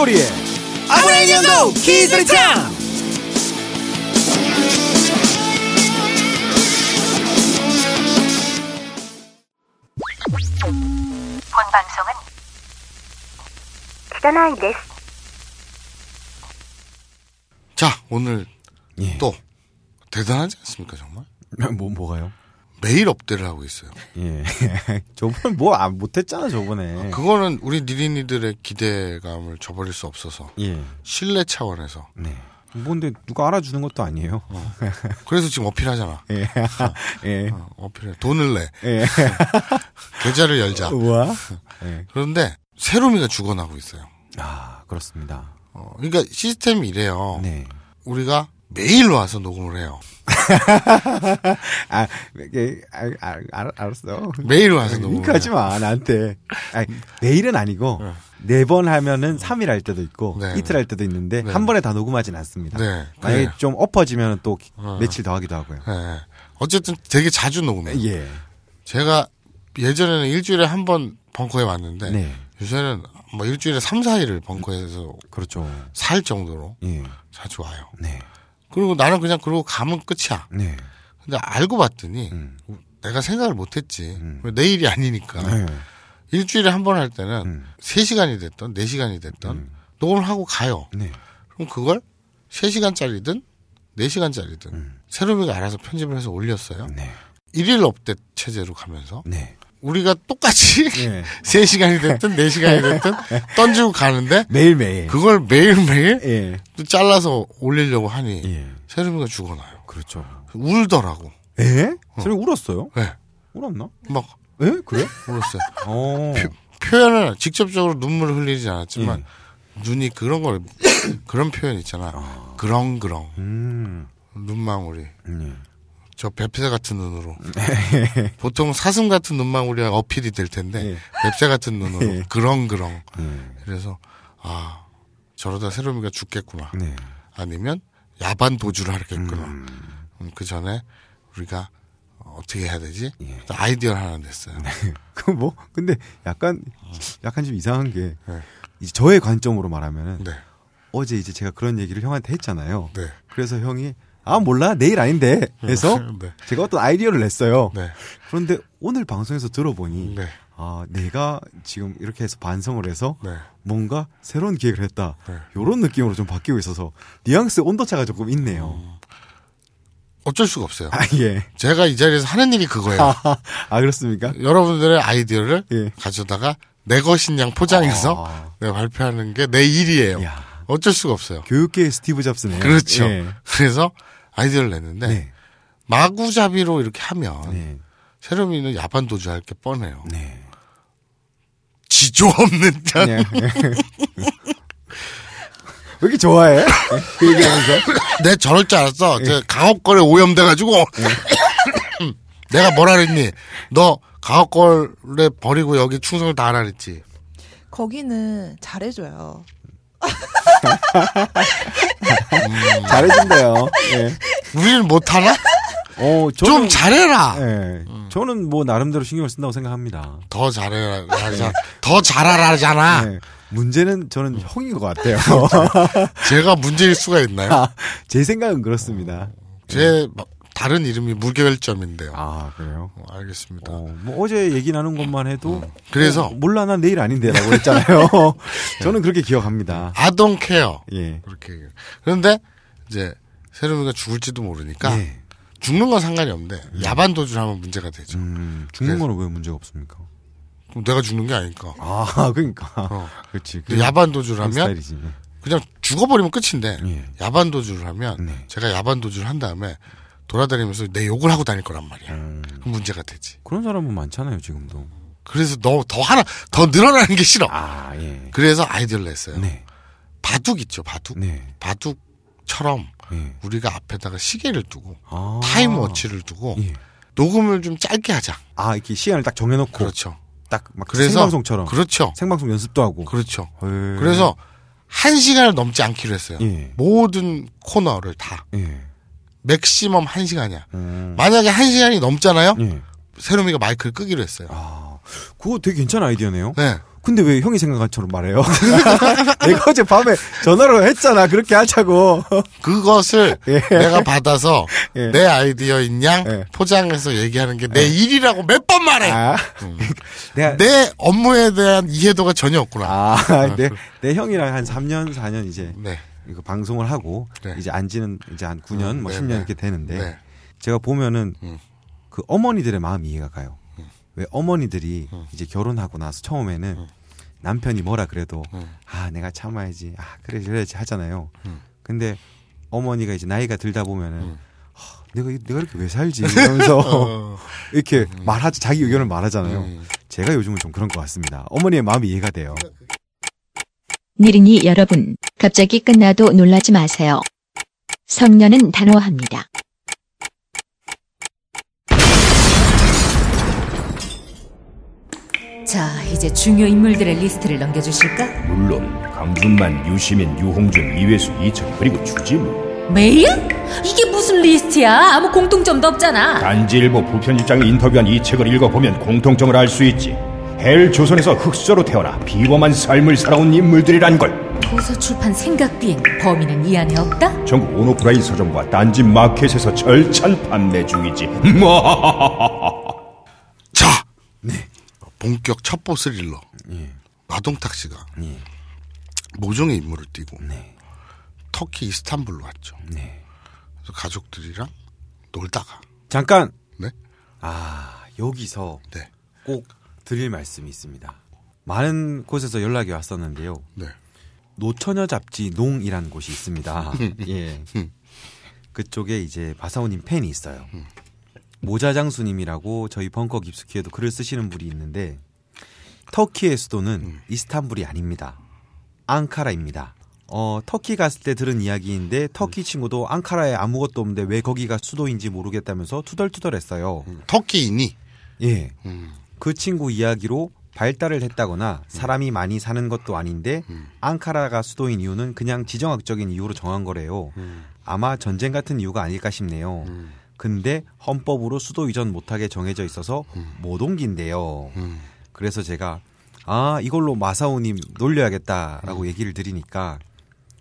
도리의 아브라인연도 키즈리짱 본 방송은 기다나이 데스 자 오늘 예. 또 대단하지 않습니까 정말? 뭐 뭐가요? 매일 업데이를 하고 있어요 예. 저번에 뭐 안 못했잖아 저번에. 그거는 우리 니린이들의 기대감을 저버릴 수 없어서 예. 신뢰 차원에서 네. 뭔데 누가 알아주는 것도 아니에요. 그래서 지금 어필하잖아 예. 예. 어, 어필해 돈을 내 예. 계좌를 열자 우와. 예. 그런데 세로미가 죽어나고 있어요 아 그렇습니다. 어, 그러니까 시스템이 이래요 네. 우리가 매일 와서 녹음을 해요 아, 예, 아, 아, 알, 알았어. 매일 와서 녹음을 윙크하지 해요 마 나한테. 아, 내일은 아니고 네번 하면은 3일 할 때도 있고 네. 이틀 할 때도 있는데 네. 한 번에 다 녹음하진 않습니다. 네 만약에 그래요. 좀 엎어지면 또 어. 며칠 더 하기도 하고요. 예. 어쨌든 되게 자주 녹음해요 예. 제가 예전에는 일주일에 한 번 벙커에 왔는데 네. 요새는 뭐 일주일에 3, 4일을 벙커에서 그렇죠. 살 정도로 예. 자주 와요. 네. 그리고 나는 그냥 그러고 가면 끝이야. 네. 근데 알고 봤더니 음. 내가 생각을 못 했지. 음. 왜 내일이 아니니까. 네. 일주일에 한 번 할 때는 음. 3시간이 됐던 4시간이 됐던 녹음을 하고 가요. 네. 그럼 그걸 3시간짜리든 4시간짜리든 음. 세로미가 알아서 편집을 해서 올렸어요. 네. 일일 업데이트 체제로 가면서 네. 우리가 똑같이 예. 3시간이 됐든 4시간이 됐든 던지고 가는데 매일매일. 그걸 매일매일 예. 또 잘라서 올리려고 하니 예. 세르미가 죽어나요. 그렇죠. 울더라고. 에? 소리 울었어요? 네. 울었나? 막 에? 그래? 울었어요. 어. 표 현을 직접적으로 눈물을 흘리지 않았지만 예. 눈이 그런 걸 그런 표현 있잖아. 그렁그렁 음. 눈망울이 예. 저 뱁새 같은 눈으로 보통 사슴 같은 눈망울이 어필이 될 텐데 예. 뱁새 같은 눈으로 예. 그렁그렁 예. 그래서 아 저러다 세로미가 죽겠구나. 네. 아니면 야반 도주를 하겠구나. 음. 음, 그 전에 우리가 어떻게 해야 되지? 예. 아이디어를 하나 냈어요. 그 뭐? 근데 약간 약간 좀 이상한 게 네. 저의 관점으로 말하면은 네, 어제 이제 제가 그런 얘기를 형한테 했잖아요. 네, 그래서 형이 아 몰라 내일 아닌데 해서 네, 제가 어떤 아이디어를 냈어요. 네, 그런데 오늘 방송에서 들어보니 네, 아 내가 지금 이렇게 해서 반성을 해서 네. 뭔가 새로운 기획을 했다. 네. 요런 느낌으로 좀 바뀌고 있어서 뉘앙스 온도차가 조금 있네요. 어쩔 수가 없어요. 아 예. 제가 이 자리에서 하는 일이 그거예요. 아, 아 그렇습니까? 여러분들의 아이디어를 예. 가져다가 내 것인 양 포장해서 아. 내가 발표하는 게 내 일이에요. 야. 어쩔 수가 없어요. 교육계의 스티브 잡스네요. 그렇죠. 예. 그래서 아이디어를 냈는데 네. 마구잡이로 이렇게 하면 네. 세롬이는 야반 도주 할 게 뻔해요. 네. 지조 없는 자. 네. 왜 이렇게 좋아해? 그 얘기하면서. 내 저럴 줄 알았어. 예. 저 강업걸에 오염돼가지고. 내가 뭐라 그랬니? 너 강업걸에 버리고 여기 충성을 다하라 그랬지. 거기는 잘해줘요. 잘해준대요. 예. 우리는 못하나? 어, 좀 저는, 잘해라. 예. 저는 뭐 나름대로 신경을 쓴다고 생각합니다. 더 잘해라. 하자. 더 잘하라잖아. 예. 문제는 저는 형인 것 같아요. 제가 문제일 수가 있나요? 아, 제 생각은 그렇습니다. 제 마- 다른 이름이 무결점인데요. 아, 그래요? 어, 알겠습니다. 어, 뭐 어제 얘기 나눈 것만 해도 그래서 어, 몰라 난 내일 아닌데라고 했잖아요. 저는 그렇게 기억합니다. Don't care. 예. 그렇게. 얘기해요. 그런데 이제 세롬이가 죽을지도 모르니까 예. 죽는 건 상관이 없는데 야반 도주를 하면 문제가 되죠. 음, 죽는 거는 왜 문제가 없습니까? 그럼 내가 죽는 게 아니니까. 아, 그러니까. 어. 그렇지. 야반 도주를 그런 하면 스타일이지. 그냥 죽어버리면 끝인데 예. 야반 도주를 하면 네. 제가 야반 도주를 한 다음에 돌아다니면서 내 욕을 하고 다닐 거란 말이야. 음, 그럼 문제가 되지. 그런 사람은 많잖아요, 지금도. 그래서 너 더 하나 더 늘어나는 게 싫어. 아, 예. 그래서 아이디어를 냈어요. 네. 바둑 있죠, 바둑. 네. 바둑처럼 예. 우리가 앞에다가 시계를 두고 아. time watch를 두고 예. 녹음을 좀 짧게 하자. 아, 이렇게 시간을 딱 정해놓고. 그렇죠. 딱, 막 그래서 생방송처럼. 그렇죠. 생방송 연습도 하고. 그렇죠. 예. 그래서 한 시간을 넘지 않기로 했어요. 예. 모든 코너를 다 예. 맥시멈 한 시간이야. 음. 만약에 한 시간이 넘잖아요. 예. 세롬이가 마이크를 끄기로 했어요. 아, 그거 되게 괜찮은 아이디어네요. 네. 근데 왜 형이 생각한 것처럼 말해요? 내가 어제 밤에 전화로 했잖아. 그렇게 하자고. 그것을 예. 내가 받아서 예. 내 아이디어인 양 예. 포장해서 얘기하는 게 내 일이라고 몇 번 말해. 아. 내가 내 업무에 대한 이해도가 전혀 없구나. 아, 내, 내 형이랑 한 3년, 4년 이제 네. 이거 방송을 하고 네. 이제 안지는 이제 한 9년, 음, 뭐 네, 10년 네. 이렇게 되는데 네. 제가 보면은 음. 그 어머니들의 마음이 이해가 가요. 음. 왜 어머니들이 이제 결혼하고 나서 처음에는 남편이 뭐라 그래도 음. 아 내가 참아야지 아 그래 그래야지 하잖아요. 음. 근데 어머니가 이제 나이가 들다 보면은 음. 하, 내가 내가 이렇게 왜 살지 이러면서 어. 이렇게 말하지 자기 의견을 말하잖아요. 음. 제가 요즘은 좀 그런 것 같습니다. 어머니의 마음이 이해가 돼요. 니린이 여러분, 갑자기 끝나도 놀라지 마세요. 성녀는 단호합니다. 자, 이제 중요 인물들의 리스트를 넘겨주실까? 물론 강준만, 유시민, 유홍준, 이외수, 이철 그리고 주지무 메일? 이게 무슨 리스트야? 아무 공통점도 없잖아. 딴지일보 부편집장이 인터뷰한 이 책을 읽어보면 공통점을 알 수 있지 헬조선에서 흙수저로 태어나 비범한 삶을 살아온 인물들이란 걸 도서 출판 생각 비행 범인은 이 안에 없다? 전국 온오프라인 서점과 딴지 마켓에서 절찬 판매 중이지 자, 본격 첩보 스릴러 예. 마동탁 씨가 예. 모종의 임무를 띠고 네. 터키 이스탄불로 왔죠. 네. 그래서 가족들이랑 놀다가 잠깐. 네, 아 여기서 네, 꼭 드릴 말씀이 있습니다. 많은 곳에서 연락이 왔었는데요. 네. 노처녀 잡지 농이라는 곳이 있습니다. 예. 그쪽에 이제 바사오님 팬이 있어요. 모자장수님이라고 저희 벙커 깊숙이에도 글을 쓰시는 분이 있는데 터키의 수도는 이스탄불이 아닙니다. 앙카라입니다. 어, 터키 갔을 때 들은 이야기인데 터키 친구도 앙카라에 아무것도 없는데 왜 거기가 수도인지 모르겠다면서 투덜투덜했어요. 터키인이 예. 음, 그 친구 이야기로 발달을 했다거나 사람이 많이 사는 것도 아닌데 앙카라가 수도인 이유는 그냥 지정학적인 이유로 정한 거래요. 아마 전쟁 같은 이유가 아닐까 싶네요. 근데 헌법으로 수도 이전 못하게 정해져 있어서 못 옮긴대요. 음. 그래서 제가 아 이걸로 마사오님 놀려야겠다라고 얘기를 드리니까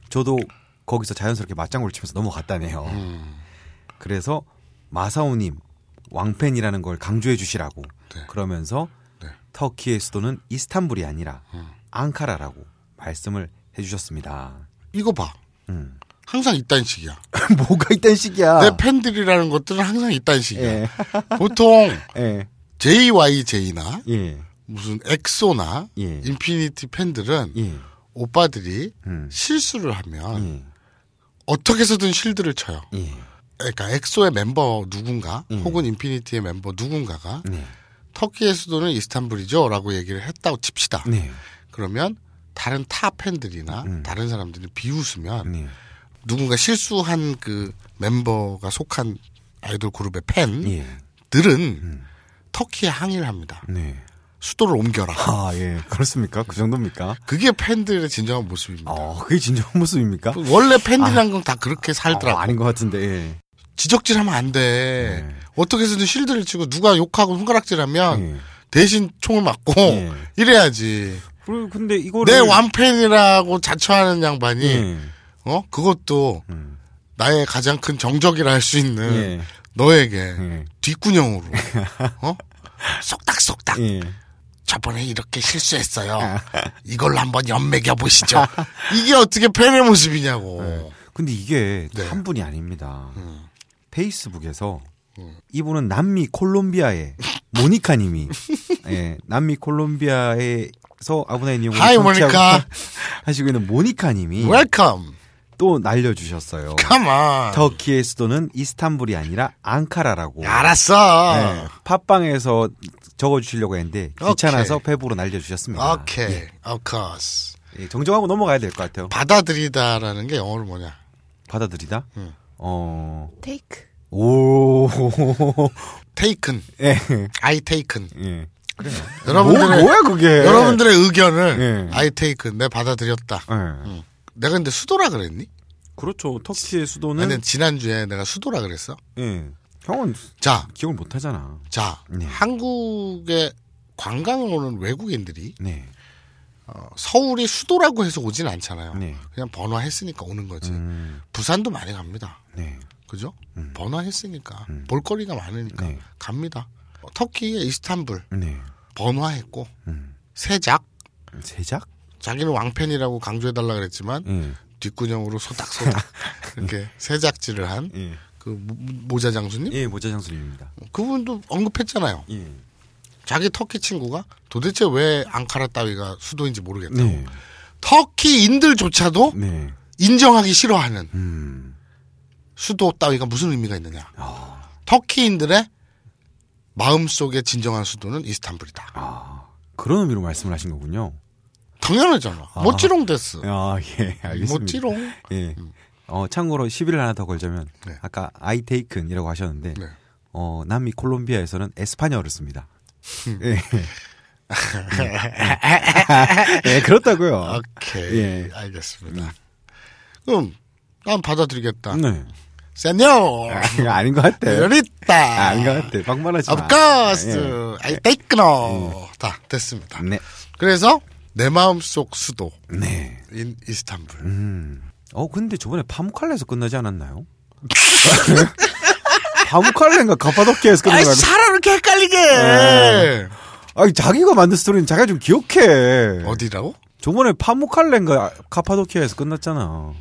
저도 거기서 자연스럽게 맞장구를 치면서 넘어갔다네요. 음. 그래서 마사오님 왕팬이라는 걸 강조해 주시라고 네. 그러면서 네. 터키의 수도는 이스탄불이 아니라 앙카라라고 말씀을 해주셨습니다. 이거 봐. 음. 항상 이딴 식이야. 뭐가 있단 식이야? 내 팬들이라는 것들은 항상 이딴 식이야. 예. 보통 예. JYJ나 예. 무슨 엑소나 예. 인피니티 팬들은 예. 오빠들이 음. 실수를 하면 예. 어떻게 해서든 실드를 쳐요. 예. 그러니까 엑소의 멤버 누군가 음. 혹은 인피니티의 멤버 누군가가 네. 터키의 수도는 이스탄불이죠라고 얘기를 했다고 칩시다. 네. 그러면 다른 타 팬들이나 음. 다른 사람들이 비웃으면 네. 누군가 실수한 그 멤버가 속한 아이돌 그룹의 예. 팬들은 터키에 항의를 합니다. 네. 수도를 옮겨라. 아, 예. 그렇습니까? 그 정도입니까? 그게 팬들의 진정한 모습입니다. 어, 그게 진정한 모습입니까? 원래 팬들이란 건다 그렇게 어, 살더라고. 아 닌 것 같은데, 예. 지적질하면 안 돼. 네. 어떻게 해서든 실드를 치고 누가 욕하고 손가락질하면 예. 대신 총을 맞고 예. 이래야지. 근데 이거를. 내 왕팬이라고 자처하는 양반이 예. 어 그것도 음. 나의 가장 큰 정적이라 할 수 있는 예. 너에게 예. 뒷구녕으로 어 쏙닥쏙닥 예. 저번에 이렇게 실수했어요. 이걸로 한번 연맥여 보시죠. 이게 어떻게 팬의 모습이냐고. 근데 이게 네. 한 분이 아닙니다. 음. 페이스북에서 이분은 남미 콜롬비아의 모니카님이 예, 남미 콜롬비아에서 아부나이 니홍고를 Hi, 모니카. 하시고 있는 모니카님이 Welcome. 또 날려주셨어요. Come on. 터키의 수도는 이스탄불이 아니라 앙카라라고. 알았어. 네, 팟빵에서 적어주시려고 했는데 귀찮아서 오케이. 페북으로 날려주셨습니다. 오케이. Of course. 예, 정정하고 넘어가야 될 것 같아요. 받아들이다라는 게 영어로 뭐냐? 받아들이다. 음. 어, 테이크. 오, taken. 예, I taken. 예. 그래요. 여러분들의 뭐, 야 그게? 여러분들의 의견을 예. I taken. 내 받아들였다. 예. 내가 근데 수도라 그랬니? 그렇죠. 터키의 수도는 아니 지난주에 내가 수도라 그랬어. 예. 형은 자, 기억을 못 하잖아. 자, 네. 한국에 관광을 오는 외국인들이 네. 어, 서울이 수도라고 해서 오진 않잖아요. 네. 그냥 번화했으니까 오는 거지. 음, 부산도 많이 갑니다. 네. 그죠? 음. 번화했으니까 음. 볼거리가 많으니까 네. 갑니다. 어, 터키의 이스탄불 네. 번화했고 음. 세작 세작? 자기는 왕팬이라고 강조해달라 그랬지만 예. 뒷구녕으로 소닥소닥 이렇게 세작질을 한 예. 그 모자 장수님 예, 모자 장수님입니다. 그분도 언급했잖아요. 예. 자기 터키 친구가 도대체 왜 앙카라 따위가 수도인지 모르겠다고. 네. 터키인들조차도 네. 인정하기 싫어하는 음. 수도 따위가 무슨 의미가 있느냐. 아. 터키인들의 마음속의 진정한 수도는 이스탄불이다. 아. 그런 의미로 말씀을 하신 거군요. 당연하잖아. 아. 모찌롱 데스. 아, 예, 알겠습니다. 모찌롱. 예. 어, 참고로 시비를 하나 더 걸자면 네. 아까 I taken이라고 하셨는데 네. 어, 남미 콜롬비아에서는 에스파냐어를 씁니다. 예. 예, 그렇다고요. 오케이. 예. 알겠습니다. 그럼 난 받아들이겠다. 네. 세뇨. 아, 아닌 것 같아. 요리다. 아, 아닌 것 같아. 막말하지 마. Of course. 예. I take no. 다 됐습니다. 네. 그래서 내 마음속 수도인 네. 이스탄불. 음. 어, 근데 저번에 파무칼레에서 끝나지 않았나요? 파무칼레인가 카파도키아에서 아이 끝나가지고. 사람 이렇게 헷갈리게. 네. 아니, 자기가 만든 스토리는 자기가 좀 기억해. 어디라고? 저번에 파무칼레인가 카파도키아에서 끝났잖아.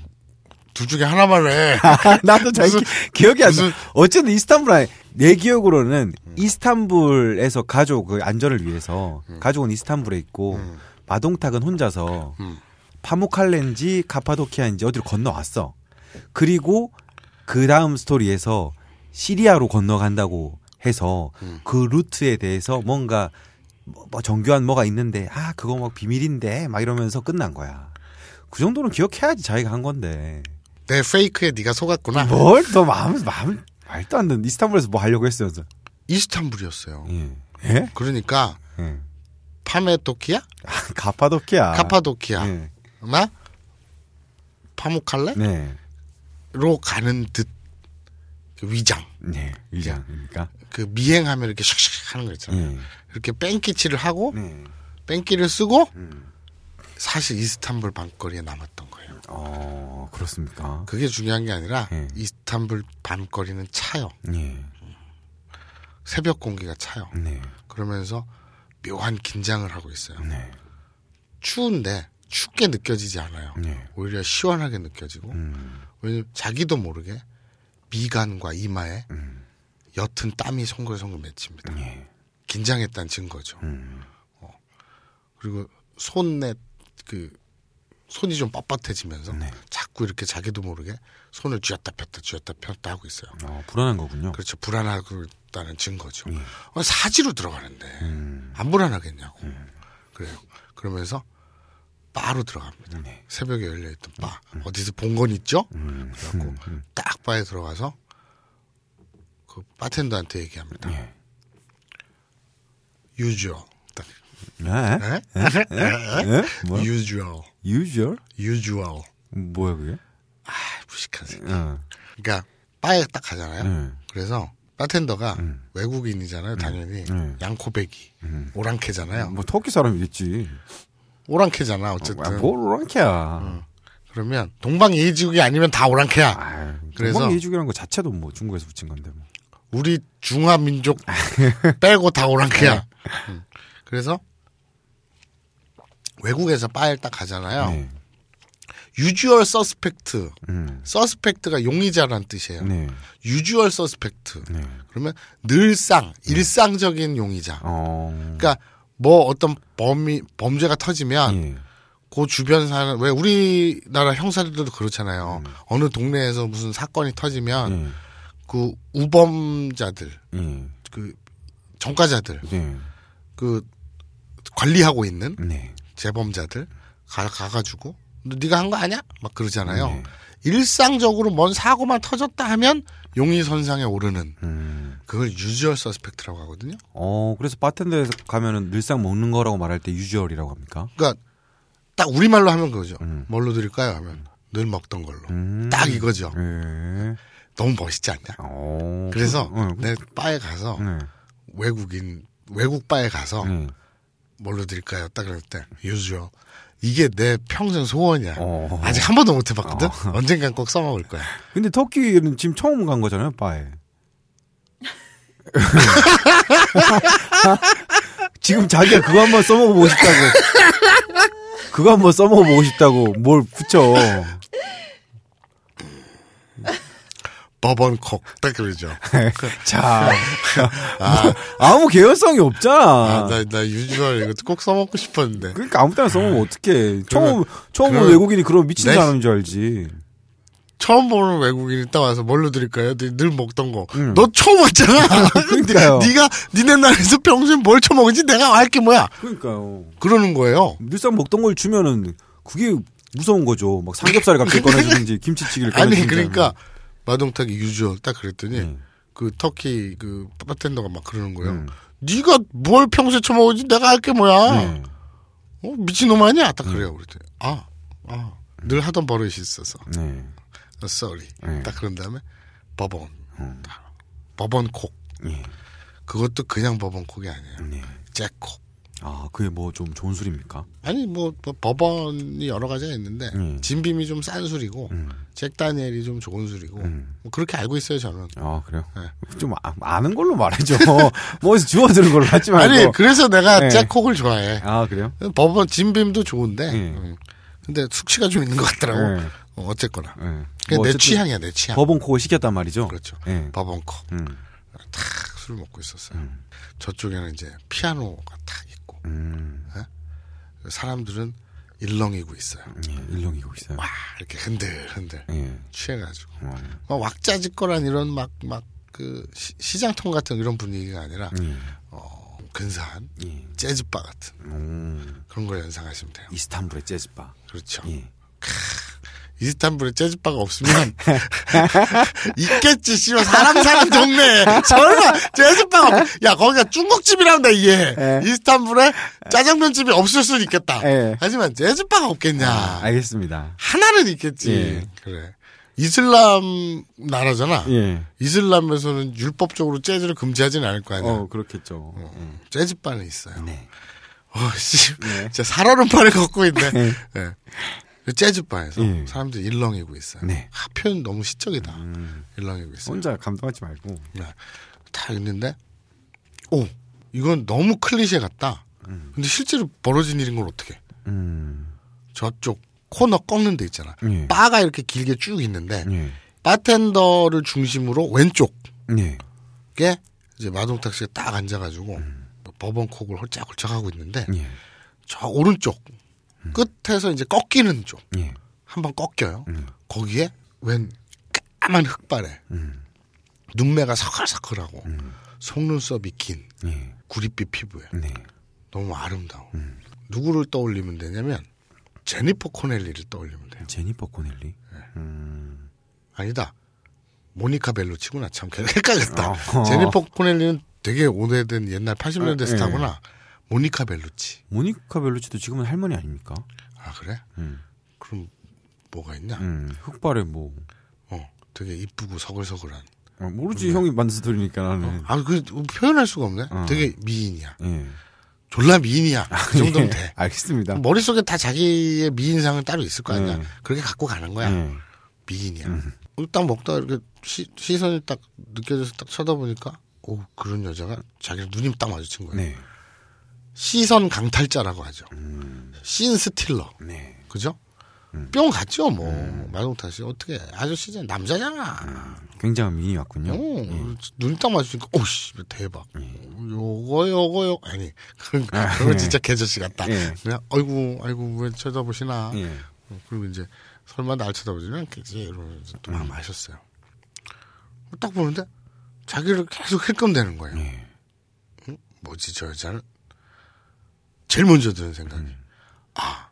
둘 중에 하나만 해. 나도 잘 무슨- 기, 기억이 안 나. 무슨- 어쨌든 이스탄불 아니, 내 기억으로는 이스탄불에서 가족 그 안전을 위해서 가족은 이스탄불에 있고 음. 마동탁은 혼자서 음. 파무칼렌지 카파도키아인지 어디로 건너왔어. 그리고 그 다음 스토리에서 시리아로 건너간다고 해서 음. 그 루트에 대해서 뭔가 뭐, 뭐 정교한 뭐가 있는데 아 그거 막 비밀인데 막 이러면서 끝난 거야. 그 정도는 기억해야지 자기가 한 건데. 내 페이크에 네가 속았구나. 뭘더 마음 마음 말도 안 되는 이스탄불에서 뭐 하려고 했어요, 저. 이스탄불이었어요. 예. 예? 그러니까 예. 파메토키아, 카파도키아. 카파도키아, 예. 나 파무칼레로 네. 가는 듯그 위장. 네. 위장이니까. 그 미행하면 이렇게 샥샥 하는 거 있잖아요. 예. 이렇게 뺑기치를 하고 네. 뺑기를 쓰고 음. 사실 이스탄불 밤거리에 남았던 거예요. 어, 그렇습니까? 그게 중요한 게 아니라 예. 이스탄불 밤거리는 차요. 예. 새벽 공기가 차요. 네. 그러면서 묘한 긴장을 하고 있어요. 네. 추운데 춥게 느껴지지 않아요. 네. 오히려 시원하게 느껴지고 음. 왜냐면 자기도 모르게 미간과 이마에 음. 옅은 땀이 송글송글 맺힙니다. 예. 긴장했다는 증거죠. 음. 그리고 손에 그 손이 좀 뻣뻣해지면서 네. 자꾸 이렇게 자기도 모르게 손을 쥐었다 폈다 쥐었다 폈다 하고 있어요. 어, 불안한 거군요. 그렇죠. 불안하고 있다는 증거죠. 예. 어, 사지로 들어가는데 음. 안 불안하겠냐고. 그래요. 그러면서 바로 들어갑니다. 네. 새벽에 열려있던 바. 어디서 본 건 있죠? 음. 그래갖고 음. 딱 바에 들어가서 그 바텐더한테 얘기합니다. 예. usual. 딱. 예? 에? 예? 뭐? usual. usual? usual. 뭐야 그게? 아, 무식한 새끼. 어. 그러니까 바에 딱 가잖아요. 네. 그래서 바텐더가 음. 외국인이잖아요. 당연히 음. 양코배기 음. 오랑캐잖아요. 뭐 터키 사람이겠지. 오랑캐잖아. 어쨌든 아, 뭘 오랑캐야. 그러면 동방 예지국이 아니면 다 오랑캐야. 아, 그래서- 예죽이라는 거 자체도 뭐 중국에서 붙인 건데 뭐. 우리 중화민족 빼고 다 오랑캐야. 음. 그래서 외국에서 바에 딱 가잖아요. 네. 유주얼 서스펙트. 음. 서스펙트가 용의자란 뜻이에요. 네. 유주얼 서스펙트. 네. 그러면 늘상 일상적인 용의자. 어. 그러니까 뭐 어떤 범이 범죄가 터지면 예. 그 주변 사는 왜 우리나라 형사들도 그렇잖아요. 음. 어느 동네에서 무슨 사건이 터지면 예. 그 우범자들, 예. 그 전과자들, 예. 그 관리하고 있는 네. 재범자들 가 가가지고 너 네가 한 거 아니야? 막 그러잖아요. 네. 일상적으로 뭔 사고만 터졌다 하면 용의 선상에 오르는 음. 그걸 유주얼 서스펙트라고 하거든요. 어, 그래서 바텐더에서 가면은 늘상 먹는 거라고 말할 때 유주얼이라고 합니까? 그러니까 딱 우리말로 하면 그거죠. 음. 뭘로 드릴까요? 하면 늘 먹던 걸로. 음. 딱 이거죠. 예. 너무 멋있지 않냐? 어. 그래서 그- 어, 내 바에 가서 네. 외국인 외국 바에 가서 네. 뭘로 드릴까요? 딱 그럴 때 usual 이게 내 평생 소원이야. 어. 아직 한 번도 못 해봤거든. 어. 언젠간 꼭 써먹을 거야. 근데 터키는 지금 처음 간 거잖아요, 바에. 지금 자기가 그거 한번 써먹어보고 싶다고. 그거 한번 써먹어보고 싶다고 뭘 붙여. 버번콕 딱 그러죠. 자, 뭐, 아무 개연성이 없잖아. 아, 나, 나 유주얼 이거 꼭 써먹고 싶었는데. 그러니까 아무 때나 써먹으면 어떡해. 처음, 처음 그러면 외국인이 그런 미친 내- 사람인 줄 알지. 처음 보는 외국인이 딱 와서 뭘로 드릴까요? 늘, 늘 먹던 거. 음. 너 처음 왔잖아. 그러니까요. 네가 니네 나라에서 평소에 뭘 처먹은지 내가 알게 뭐야. 그러니까요. 그러는 거예요. 늘상 먹던 걸 주면은 그게 무서운 거죠. 막 삼겹살을 갑자기 꺼내주든지 김치찌개를 아니 꺼내주든지. 그러니까 마동탁이 유주얼 딱 그랬더니 음. 그 터키 그 바텐더가 막 그러는 거예요. 음. 네가 뭘 평소에 처먹은지 내가 알게 뭐야. 네. 어, 미친놈 아니야? 딱 그래요. 그랬더니 아, 아, 늘 하던 버릇이 있어서. 네. 어, sorry. 네. 딱 그런 다음에 버번. 음. 버번콕. 예. 그것도 그냥 버번콕이 아니에요. 네. 잭콕. 아, 그게 뭐 좀 좋은 술입니까? 아니 뭐, 뭐 버번이 여러 가지가 있는데 음. 진빔이 좀 싼 술이고 음. 잭 다니엘이 좀 좋은 술이고 음. 뭐 그렇게 알고 있어요 저는. 아, 그래요? 네. 좀 아, 는 걸로 말해줘. 뭐 어디서 주워들은 걸로 하지 말고. 아니 그래서 내가 네. 잭콕을 좋아해. 아, 그래요? 버번 진빔도 좋은데 네. 음. 근데 숙취가 좀 있는 것 같더라고. 네. 어, 어쨌거나 네. 그게 뭐내 어쨌든 취향이야 내 취향. 버번콕을 시켰단 말이죠. 그렇죠. 예. 버번콕 음. 탁술 먹고 있었어요. 음. 저쪽에는 이제 피아노가 탁 음. 사람들은 일렁이고 있어요. 예, 일렁이고 있어요. 와 이렇게 흔들 흔들 예. 취해가지고 어, 막 왁자지껄한 이런 막 막 그 시장통 같은 이런 분위기가 아니라 예. 어, 근사한 예. 재즈바 같은 음. 그런 걸 연상하시면 돼요. 이스탄불의 재즈바. 그렇죠. 예. 이스탄불에 재즈바가 없으면 있겠지 씨발 사람 사는 동네에 설마 재즈바가 없... 야 거기가 중국집이라면 나 이해해 예. 이스탄불에 짜장면집이 없을 수는 있겠다 예. 하지만 재즈바가 없겠냐 아, 알겠습니다. 하나는 있겠지 예. 그래 이슬람 나라잖아 예. 이슬람에서는 율법적으로 재즈를 금지하지는 않을 거 아니야 어, 그렇겠죠. 음. 재즈바는 있어요 네. 어, 씨, 네. 진짜 살얼음판을 걷고 있네. 네. 네. 그 재즈바에서 예. 사람들이 일렁이고 있어요. 네. 아, 표현 너무 시적이다. 음. 일렁이고 있어요. 혼자 감동하지 말고. 네. 다 있는데, 오, 이건 너무 클리셰 같다. 근데 실제로 벌어진 일인 걸 어떻게? 음. 저쪽 코너 꺾는 데 있잖아. 예. 바가 이렇게 길게 쭉 있는데, 예. 바텐더를 중심으로 왼쪽에 예. 이제 마동탁 씨가 딱 앉아가지고 버번콕을 홀짝홀짝 하고 있는데, 예. 저 오른쪽 끝에서 이제 꺾이는 쪽 예. 한번 꺾여요. 음. 거기에 웬 까만 흑발에 음. 눈매가 서글서글하고 음. 속눈썹이 긴 예. 구릿빛 피부에 네. 너무 아름다워. 음. 누구를 떠올리면 되냐면 제니퍼 코넬리를 떠올리면 돼요. 제니퍼 코넬리. 네. 음. 아니다. 모니카 벨루치구나. 참 헷갈렸다. 어허. 제니퍼 코넬리는 되게 오래된 옛날 80년대 아, 예. 스타구나. 모니카 벨루치. 모니카 벨루치도 지금은 할머니 아닙니까? 아 그래? 음. 그럼 뭐가 있냐? 음. 흑발에 뭐. 어, 되게 이쁘고 서글서글한. 어, 모르지 형이 만들어서 들으니까 나는. 아, 그 표현할 수가 없네. 어. 되게 미인이야. 예. 졸라 미인이야. 그 정도면 예. 돼. 알겠습니다. 머릿속에 다 자기의 미인상은 따로 있을 거 아니야. 네. 그렇게 갖고 가는 거야. 예. 미인이야. 음. 딱 먹다가 이렇게 시, 시선이 딱 느껴져서 딱 쳐다보니까, 오, 그런 여자가 자기랑 눈이 딱 마주친 거야. 네. 시선 강탈자라고 하죠. 음. 씬 스틸러. 네. 그죠? 음. 뿅 갔죠, 뭐. 마동탁 씨. 어떻게, 아저씨잖아. 남자잖아. 굉장한 미인이 왔군요. 오, 예. 눈이 딱 마주치니까, 오씨, 대박. 예. 요거, 요거, 요 아니, 그건, 아, 예. 진짜 개저씨 같다. 예. 그냥, 아이고, 아이고, 왜 쳐다보시나. 예. 어, 그리고 이제, 설마 날 쳐다보지는 않겠지. 이러면서 또막 음. 마셨어요. 딱 보는데, 자기를 계속 힐끔대는 거예요. 예. 뭐지, 저 여자는? 제일 먼저 드는 생각이, 음. 아,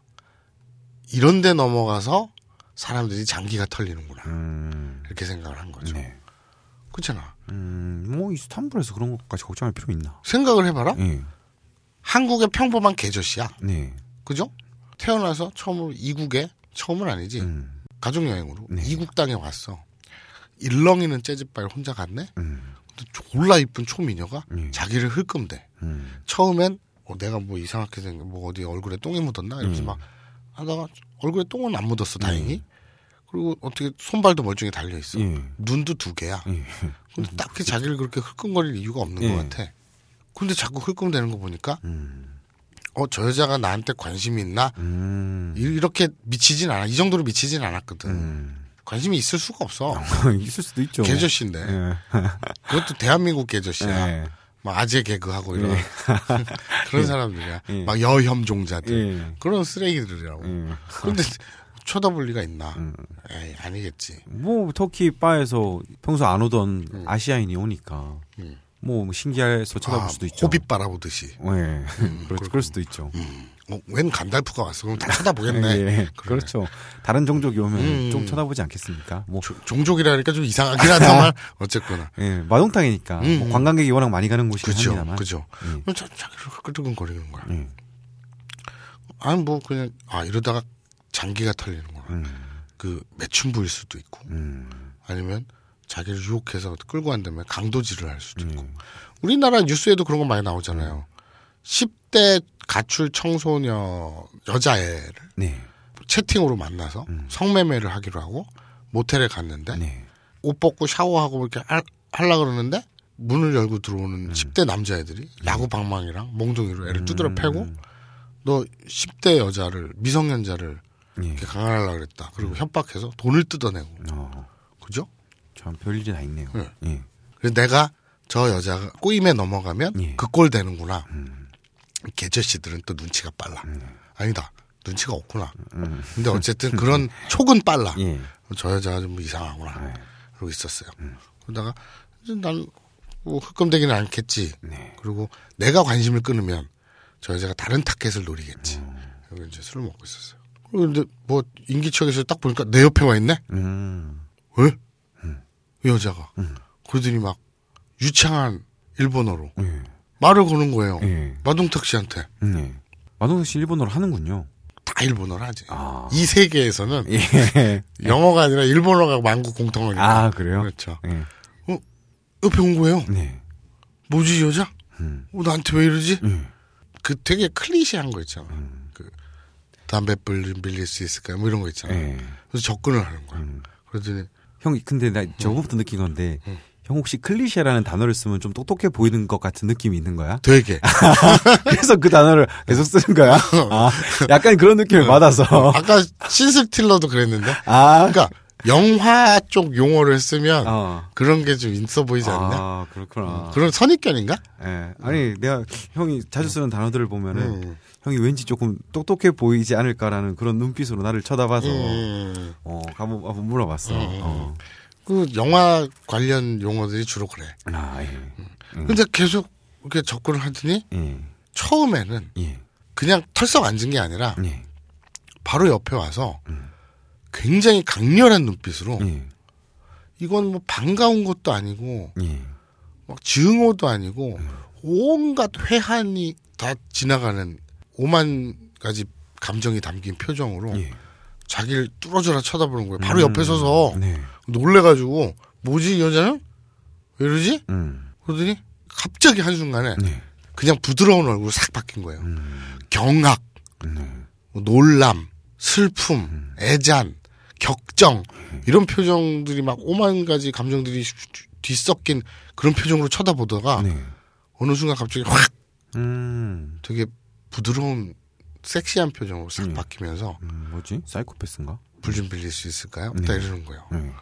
이런 데 넘어가서 사람들이 장기가 털리는구나. 음. 이렇게 생각을 한 거죠. 네. 그렇잖아. 음, 뭐 이스탄불에서 그런 것까지 걱정할 필요 있나? 생각을 해봐라. 예. 한국의 평범한 개저씨야. 네. 그죠? 태어나서 처음으로 이국에, 처음은 아니지. 음. 가족 여행으로. 네. 이국 땅에 왔어. 일렁이는 재즈바를 혼자 갔네? 음. 근데 졸라 이쁜 초미녀가 네. 자기를 흘끔대. 음. 처음엔 어, 내가 뭐 이상하게 생겨 뭐 어디 얼굴에 똥이 묻었나 이러면서 음. 막 하다가 얼굴에 똥은 안 묻었어 다행히. 그리고 어떻게 손발도 멀쩡히 달려 있어. 예. 눈도 두 개야. 예. 근데 딱히 자기를 그렇게 흘끔거릴 이유가 없는 예. 것 같아. 근데 자꾸 흘끔대는 거 보니까 음. 어저 여자가 나한테 관심이 있나 음. 이- 이렇게 미치진 않아. 이 정도로 미치진 않았거든. 음. 관심이 있을 수가 없어. 있을 수도 있죠. 개저씨인데 예. 그것도 대한민국 개저씨야. 예. 막 아재 개그하고 이런 그런 사람들이야. 예. 막 여혐종자들 예. 그런 쓰레기들이라고. 예. 근데 쳐다볼 리가 있나? 음. 에이 아니겠지. 뭐 터키 바에서 평소 안 오던 음. 아시아인이 오니까 음. 뭐 신기해서 쳐다볼 아, 수도 있죠. 호빗 바라보듯이. 예. 그럴, 그럴 수도 있죠. 어, 웬 간달프가 왔어? 그럼 다 쳐다보겠네. 예. 그렇죠. 다른 종족이 오면 음. 좀 쳐다보지 않겠습니까? 뭐 조- 종족이라니까 좀 이상하긴 하다만 어쨌거나. 예, 마동탕이니까 음, 뭐 음. 관광객이 워낙 많이 가는 곳이긴 그죠, 합니다만. 그죠. 예. 그럼 자, 자기를 끄덕거리는 거야. 예. 아니 뭐 그냥 아 이러다가 장기가 털리는 거야. 음. 그 매춘부일 수도 있고 음. 아니면 자기를 유혹해서 끌고 간 다음에 강도질을 할 수도 있고. 음. 우리나라 뉴스에도 그런 거 많이 나오잖아요. 10대 가출 청소녀 여자애를 네. 채팅으로 만나서 성매매를 하기로 하고 모텔에 갔는데 네. 옷 벗고 샤워하고 이렇게 할, 하려 그러는데 문을 열고 들어오는 10대 남자애들이 야구 방망이랑 몽둥이로 애를 두드려 패고 너 10대 여자를 미성년자를 예. 이렇게 강간하려고 그랬다. 그리고 협박해서 돈을 뜯어내고. 어, 그죠? 참 별일이 다 있네요. 네. 예. 그래서 내가 저 여자가 꼬임에 넘어가면 예. 그꼴 되는구나. 개저씨들은 또 눈치가 빨라. 아니다. 눈치가 없구나. 근데 어쨌든 그런 촉은 빨라. 예. 저 여자가 좀 이상하구나. 그러고 있었어요. 그러다가 이제 난뭐 흑검되기는 않겠지. 네. 그리고 내가 관심을 끊으면 저 여자가 다른 타켓을 노리겠지. 그리고 이제 술을 먹고 있었어요. 그런데 뭐 인기척에서 딱 보니까 내 옆에 와 있네. 음. 왜? 이 여자가. 그러더니 막 유창한 일본어로 예. 말을 거는 거예요. 예. 마동탁 씨한테. 네. 마동석 씨 일본어를 하는군요. 다 일본어를 하지. 아. 이 세계에서는 예. 영어가 아니라 일본어가 만국 공통어니까. 아, 그래요? 그렇죠. 예. 옆에 온 거예요. 네. 뭐지 이 여자? 음. 어, 나한테 왜 이러지? 예. 그 되게 클리시한 거 있잖아. 음. 그 담배 빌, 빌릴 수 있을까요? 뭐 이런 거 있잖아. 예. 그래서 접근을 하는 거야. 음. 그러더니 형, 근데 나 저거부터 느낀 건데, 형 혹시 클리셰라는 단어를 쓰면 좀 똑똑해 보이는 것 같은 느낌이 있는 거야? 되게 그래서 그 단어를 계속 쓰는 거야? 아, 약간 그런 느낌을 받아서. 아까 신스틸러도 그랬는데. 아, 그러니까 영화 쪽 용어를 쓰면 어. 그런 게 좀 있어 보이지 않냐? 아, 그렇구나. 그런 선입견인가? 예. 아니, 내가 형이 자주 쓰는 단어들을 보면은, 음. 형이 왠지 조금 똑똑해 보이지 않을까라는 그런 눈빛으로 나를 쳐다봐서, 음. 어, 한번, 한번 물어봤어. 어. 그 영화 관련 용어들이 주로 그래. 아, 예. 근데 계속 이렇게 접근을 하더니 예. 처음에는 예. 그냥 털썩 앉은 게 아니라 예. 바로 옆에 와서 굉장히 강렬한 눈빛으로 예. 이건 뭐 반가운 것도 아니고 예. 막 증오도 아니고 온갖 회한이 다 지나가는 오만 가지 감정이 담긴 표정으로 예. 자기를 뚫어져라 쳐다보는 거예요. 바로 옆에 서서 네. 놀래가지고 뭐지 이 여자는 왜 이러지? 음. 그러더니 갑자기 한 순간에 네. 그냥 부드러운 얼굴로 싹 바뀐 거예요. 음. 경악, 네. 뭐 놀람, 슬픔, 애잔, 격정 이런 표정들이 막 오만 가지 감정들이 뒤섞인 그런 표정으로 쳐다보다가 네. 어느 순간 갑자기 확 음. 되게 부드러운 섹시한 표정으로 싹 음. 바뀌면서 음, 뭐지? 사이코패스인가? 불 좀 빌릴 수 있을까요? 네. 딱 이러는 거예요. 네.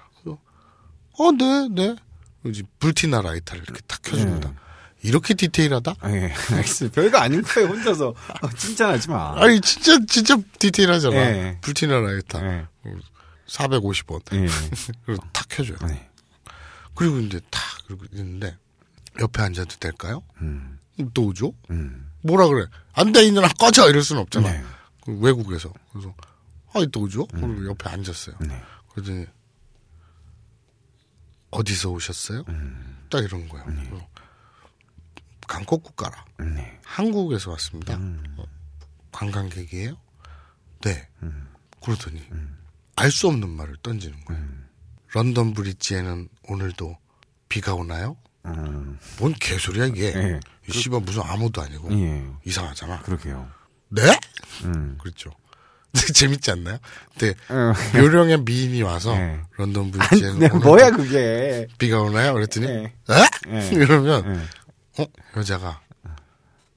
어, 네, 네. 이제 불티나 라이터를 이렇게 탁 켜줍니다. 네. 이렇게 디테일하다? 예. 알겠어요. 별거 아닌 거예요, 혼자서. 어, 칭찬하지 마. 아니 진짜 진짜 디테일하잖아. 예. 불티나 라이터 예. 450원. 예. 그리고 탁 켜줘요. 네. 그리고 이제 탁 그러고 있는데 옆에 앉아도 될까요? 음. 또 오죠? 음. 뭐라 그래? 안 돼 있는 꺼져 이럴 수는 없잖아. 네. 그 외국에서 그래서 아또 오죠? 그리고 옆에 앉았어요. 네. 그러더니 어디서 오셨어요? 딱 이런 거예요. 그래서 강kok국 가라. 네. 한국에서 왔습니다. 어, 관광객이에요? 네. 그러더니 알 수 없는 말을 던지는 거예요. 런던 브릿지에는 오늘도 비가 오나요? 음. 뭔 개소리야 이게? 예. 이 씨발 무슨 아무도 아니고 예. 이상하잖아. 그러게요. 네? 음. 그렇죠. 재밌지 않나요? 근데 어. 요령의 미인이 와서 네. 런던 브릿지에 네, 뭐야 그게? 비가 오나요? 그랬더니 네. 에? 네. 이러면 네. 어 여자가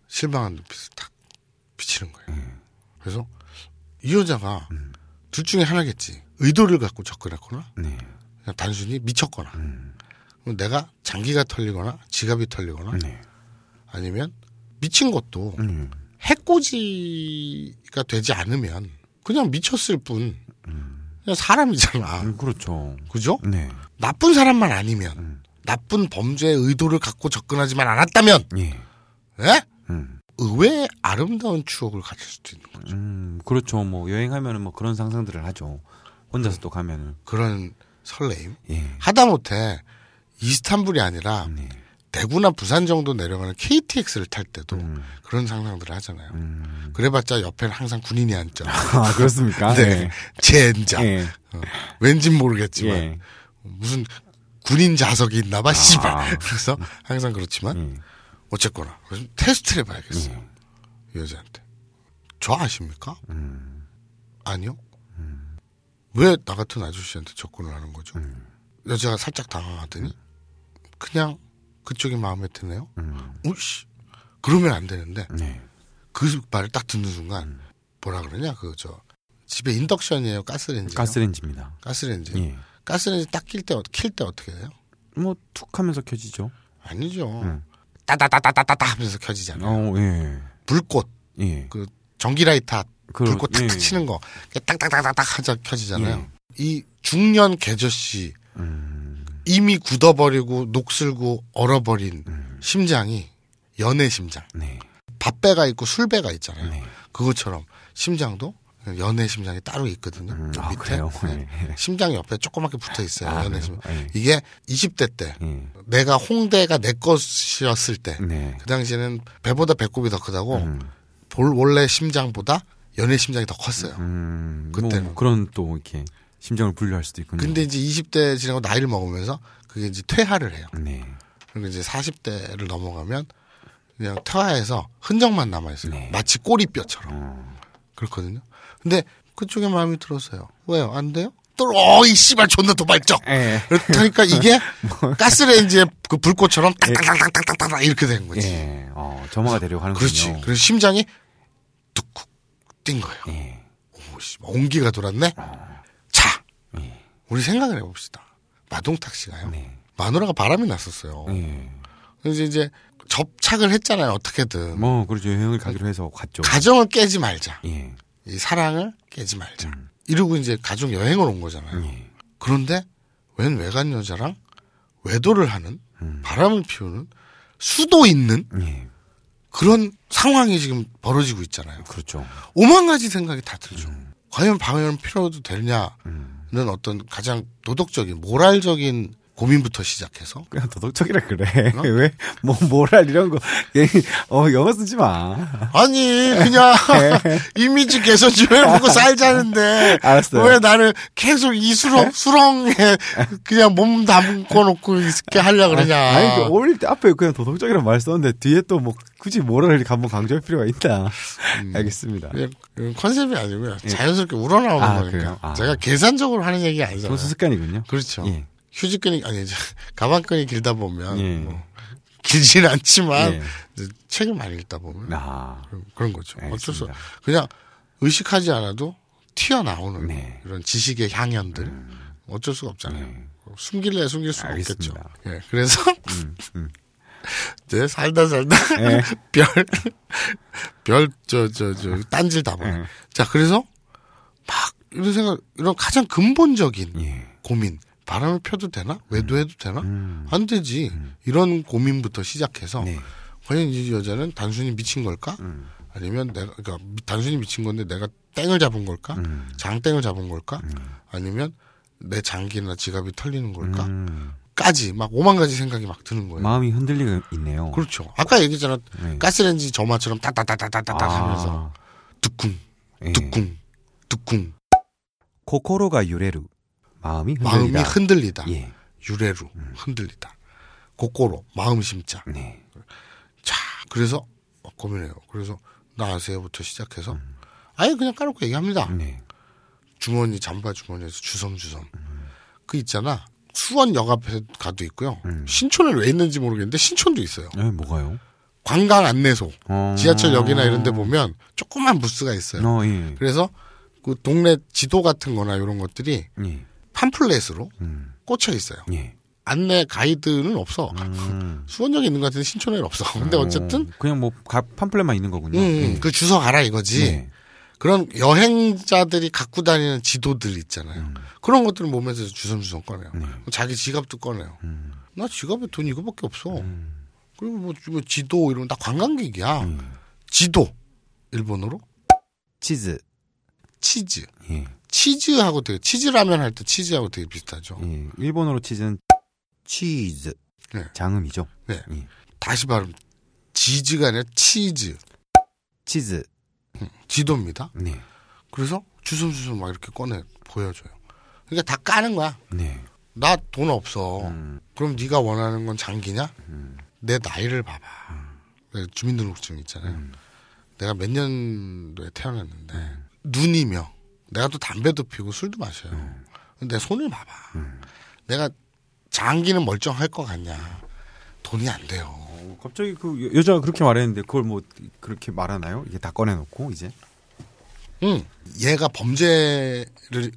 실망한 눈빛을 탁 비치는 거예요. 그래서 이 여자가 둘 중에 하나겠지. 의도를 갖고 접근했거나 네. 그냥 단순히 미쳤거나 그럼 내가 장기가 털리거나 지갑이 털리거나 네. 아니면 미친 것도 음. 해코지가 되지 않으면 그냥 미쳤을 뿐 그냥 사람이잖아. 음, 그렇죠. 그죠? 네. 나쁜 사람만 아니면 나쁜 범죄의 의도를 갖고 접근하지만 않았다면 예. 예? 음. 의외의 아름다운 추억을 가질 수도 있는 거죠. 음, 그렇죠. 뭐 여행하면은 뭐 그런 상상들을 하죠. 혼자서 또 가면은. 그런 설레임. 예. 하다못해 이스탄불이 아니라 네. 대구나 부산 정도 내려가는 KTX를 탈 때도 음. 그런 상상들을 하잖아요. 음. 그래봤자 옆에는 항상 군인이 앉아. 아, 그렇습니까? 네. 젠장. 예. 어, 왠진 모르겠지만 예. 무슨 군인 자석이 있나 봐, 씨발. 아. 그래서 항상 그렇지만 예. 어쨌거나 테스트를 해봐야겠어요. 예. 이 여자한테. 저 아십니까? 음. 아니요. 왜 나 같은 아저씨한테 접근을 하는 거죠? 음. 여자가 살짝 당황하더니 그냥 그쪽이 마음에 드네요. 음. 우씨 그러면 안 되는데 네. 그 말을 딱 듣는 순간 뭐라 그러냐 그 저 집에 인덕션이에요 가스레인지 가스레인지입니다. 가스레인지 예. 가스레인지 딱 킬 때 킬 때 어떻게 돼요? 뭐 툭 하면서 켜지죠. 아니죠. 음. 따다다다다다다 하면서 켜지잖아요. 어, 예. 불꽃 예. 그 전기 라이터 그, 불꽃 탁탁 예. 치는 거 딱딱딱딱딱 하자 켜지잖아요. 예. 이 중년 개저씨 음. 이미 굳어버리고 녹슬고 얼어버린 음. 심장이 연애 심장. 네. 밥배가 있고 술배가 있잖아요. 네. 그것처럼 심장도 연애 심장이 따로 있거든요. 음, 그 아, 밑에? 네. 예. 심장 옆에 조그맣게 붙어 있어요. 아, 연애? 심장. 예. 이게 20대 때 예. 내가 홍대가 내 것이었을 때그 네. 당시에는 배보다 배꼽이 더 크다고 음. 볼 원래 심장보다 연애 심장이 더 컸어요. 음, 그때는. 뭐 그런 또 이렇게 심정을 분류할 수도 있군요. 근데 이제 20대 지나고 나이를 먹으면서 그게 이제 퇴화를 해요. 네. 그리고 이제 40대를 넘어가면 그냥 퇴화해서 흔적만 남아 있어요. 네. 마치 꼬리뼈처럼 어. 그렇거든요. 근데 그쪽에 마음이 들었어요. 왜요? 안 돼요? 또 어 이 씨발 존나 도발적. 예. 그러니까 이게 가스레인지의 그 불꽃처럼 딱딱딱딱딱딱 이렇게 된 거지. 예. 어, 점화가 되려고 하는군요. 그렇지. 그래서 심장이 뚝뚝 뛴 거예요. 예. 오, 씨, 온기가 돌았네. 자, 예. 우리 생각을 해봅시다. 마동탁 씨가요. 네. 마누라가 바람이 났었어요. 예. 그래서 이제 접착을 했잖아요. 어떻게든 뭐 그렇죠. 여행을 가기로 해서 갔죠. 가정을 깨지 말자. 예. 이 사랑을 깨지 말자. 음. 이러고 이제 가족 여행을 온 거잖아요. 예. 그런데 웬 외간 여자랑 외도를 하는 음. 바람을 피우는 수도 있는 예. 그런 상황이 지금 벌어지고 있잖아요. 그렇죠. 오만 가지 생각이 다 들죠. 음. 과연 방해는 필요도 되냐는 음. 어떤 가장 도덕적인 모랄적인 고민부터 시작해서 그냥 도덕적이라 그래. 어? 왜, 뭐, 모랄 이런 거, 괜히, 어, 영어 쓰지 마. 아니 그냥 이미지 개선 좀 해보고 살자는데 알았어요. 왜 나를 계속 이 수렁 수렁에 그냥 몸 담고 놓고 있게 하려 그러냐 아니, 그 어울릴 때 앞에 그냥 도덕적이라는 말 썼는데, 뒤에 또 뭐, 굳이 모랄을 한번 강조할 필요가 있다. 알겠습니다. 그냥 그건 컨셉이 아니고요 자연스럽게 우러나오는 아, 거니까? 아. 제가 계산적으로 하는 얘기 아니잖아요 습관이군요. 그렇죠 예. 휴지끈이 아니 가방끈이 길다 보면 예. 뭐 길지는 않지만 예. 책을 많이 읽다 보면 아, 그런- 그런 거죠. 알겠습니다. 어쩔 수 그냥 의식하지 않아도 튀어나오는 네. 이런 지식의 향연들 어쩔 수가 없잖아요. 숨길래 숨길 수가 없겠죠. 알겠습니다. 예, 그래서 음, 음. 이제 살다 살다 예. 별별 저 저 저 딴질 다 보네. 예. 자 그래서 막 이런 생각 이런 가장 근본적인 예. 고민 바람을 펴도 되나 외도해도 되나 음. 안 되지 이런 고민부터 시작해서 네. 과연 이 여자는 단순히 미친 걸까? 음. 아니면 내가 그러니까 미- 단순히 미친 건데 내가 땡을 잡은 걸까? 음. 장땡을 잡은 걸까? 아니면 내 장기나 지갑이 털리는 걸까? 음. 까지 막 오만 가지 생각이 막 드는 거예요. 마음이 흔들리고 있네요. 그렇죠. 아까 얘기했잖아. 네. 가스레인지 점화처럼 따따따따따따 아. 하면서 뚜쿵 예. 뚜쿵 뚜쿵 코코로가 유레루. 마음이 흔들리다. 마음이 흔들리다. 예. 유래로 흔들리다. 고꼬로 마음 심자. 네. 자, 그래서 고민해요. 그래서 나 아세요부터 시작해서 아예 그냥 까놓고 얘기합니다. 네. 주머니 잠바 주머니에서 주섬주섬. 그 있잖아. 수원 역 앞에 가도 있고요. 음. 신촌에 왜 있는지 모르겠는데 신촌도 있어요. 네, 뭐가요? 관광 안내소. 어. 지하철역이나 이런 데 보면 조그만 부스가 있어요. 어, 예. 그래서 그 동네 지도 같은 거나 이런 것들이 예. 팜플렛으로 음. 꽂혀 있어요. 예. 안내 가이드는 없어. 음. 수원역에 있는 것 같은데 신촌에는 없어. 근데 어쨌든 어, 그냥 뭐 가- 팜플렛만 있는 거군요. 음, 예. 그 주소 가라 이거지. 네. 그런 여행자들이 갖고 다니는 지도들 있잖아요. 그런 것들을 몸에서 주섬주섬 꺼내요. 네. 자기 지갑도 꺼내요. 음. 나 지갑에 돈 이거밖에 없어. 음. 그리고 뭐, 뭐 지도 이런 거다 관광객이야. 음. 지도 일본어로 치즈. 치즈. 예. 치즈하고 되게 치즈라면 할 때 치즈하고 되게 비슷하죠. 예. 일본어로 치즈는 치즈. 네. 장음이죠. 네. 예. 다시 발음. 지즈가 아니라 치즈. 치즈. 지도입니다. 네. 그래서 주섬주섬 막 이렇게 꺼내 보여줘요. 그러니까 다 까는 거야. 네. 나 돈 없어. 음. 그럼 네가 원하는 건 장기냐? 음. 내 나이를 봐봐. 내 주민등록증 있잖아요. 음. 내가 몇 년도에 태어났는데 눈이며 내가 또 담배도 피고 술도 마셔요. 음. 내 손을 봐봐. 내가 장기는 멀쩡할 것 같냐? 돈이 안 돼요. 어, 갑자기 그 여- 여자가 그렇게 말했는데 그걸 뭐 그렇게 말하나요? 이게 다 꺼내놓고 이제. 응. 얘가 범죄를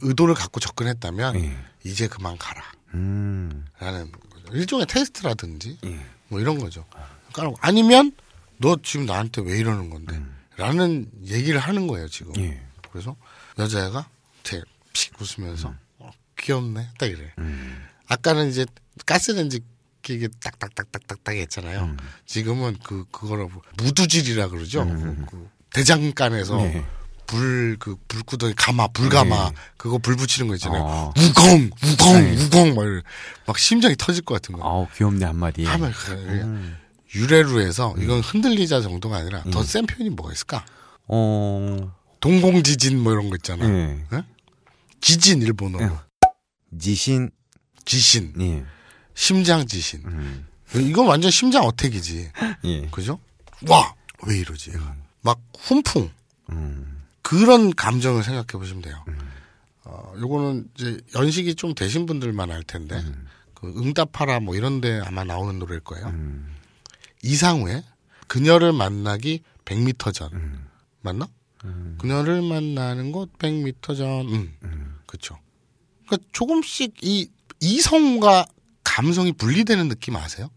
의도를 갖고 접근했다면 예. 이제 그만 가라. 음. 라는 거죠. 일종의 테스트라든지 예. 뭐 이런 거죠. 그러니까 아니면 너 지금 나한테 왜 이러는 건데? 라는 얘기를 하는 거예요, 지금. 예. 그래서 여자애가 되게 픽 웃으면서 어, 귀엽네. 딱 이래. 음. 아까는 이제 가스렌지 기계 딱딱딱딱딱딱 했잖아요. 음. 지금은 그 그거를 무두질이라 그러죠. 그, 그 대장간에서 네. 불그 불구덩이 가마 불가마 네. 그거 불 붙이는 거 있잖아요. 어. 우공 우공 네. 우공 막. 막 심장이 터질 것 같은 거. 아우 귀엽네 한 마디. 하면 그 음. 유래로 해서 이건 흔들리자 정도가 아니라 더 센 표현이 뭐가 있을까? 어. 동공지진 뭐 이런 거 있잖아. 예. 지진 일본어로 예. 지신. 지신 예. 심장 지신. 음. 이건 완전 심장 어택이지. 예. 그죠? 와, 왜 이러지? 얘가. 막 훈풍. 음. 그런 감정을 생각해 보시면 돼요. 어, 요거는 이제 연식이 좀 되신 분들만 알 텐데, 그 응답하라 뭐 이런데 아마 나오는 노래일 거예요. 음. 이상우의 그녀를 만나기 100m 전. 음. 맞나? 그녀를 만나는 곳 100m 전. 음. 그쵸. 그러니까 조금씩 이 이성과 감성이 분리되는 느낌 아세요?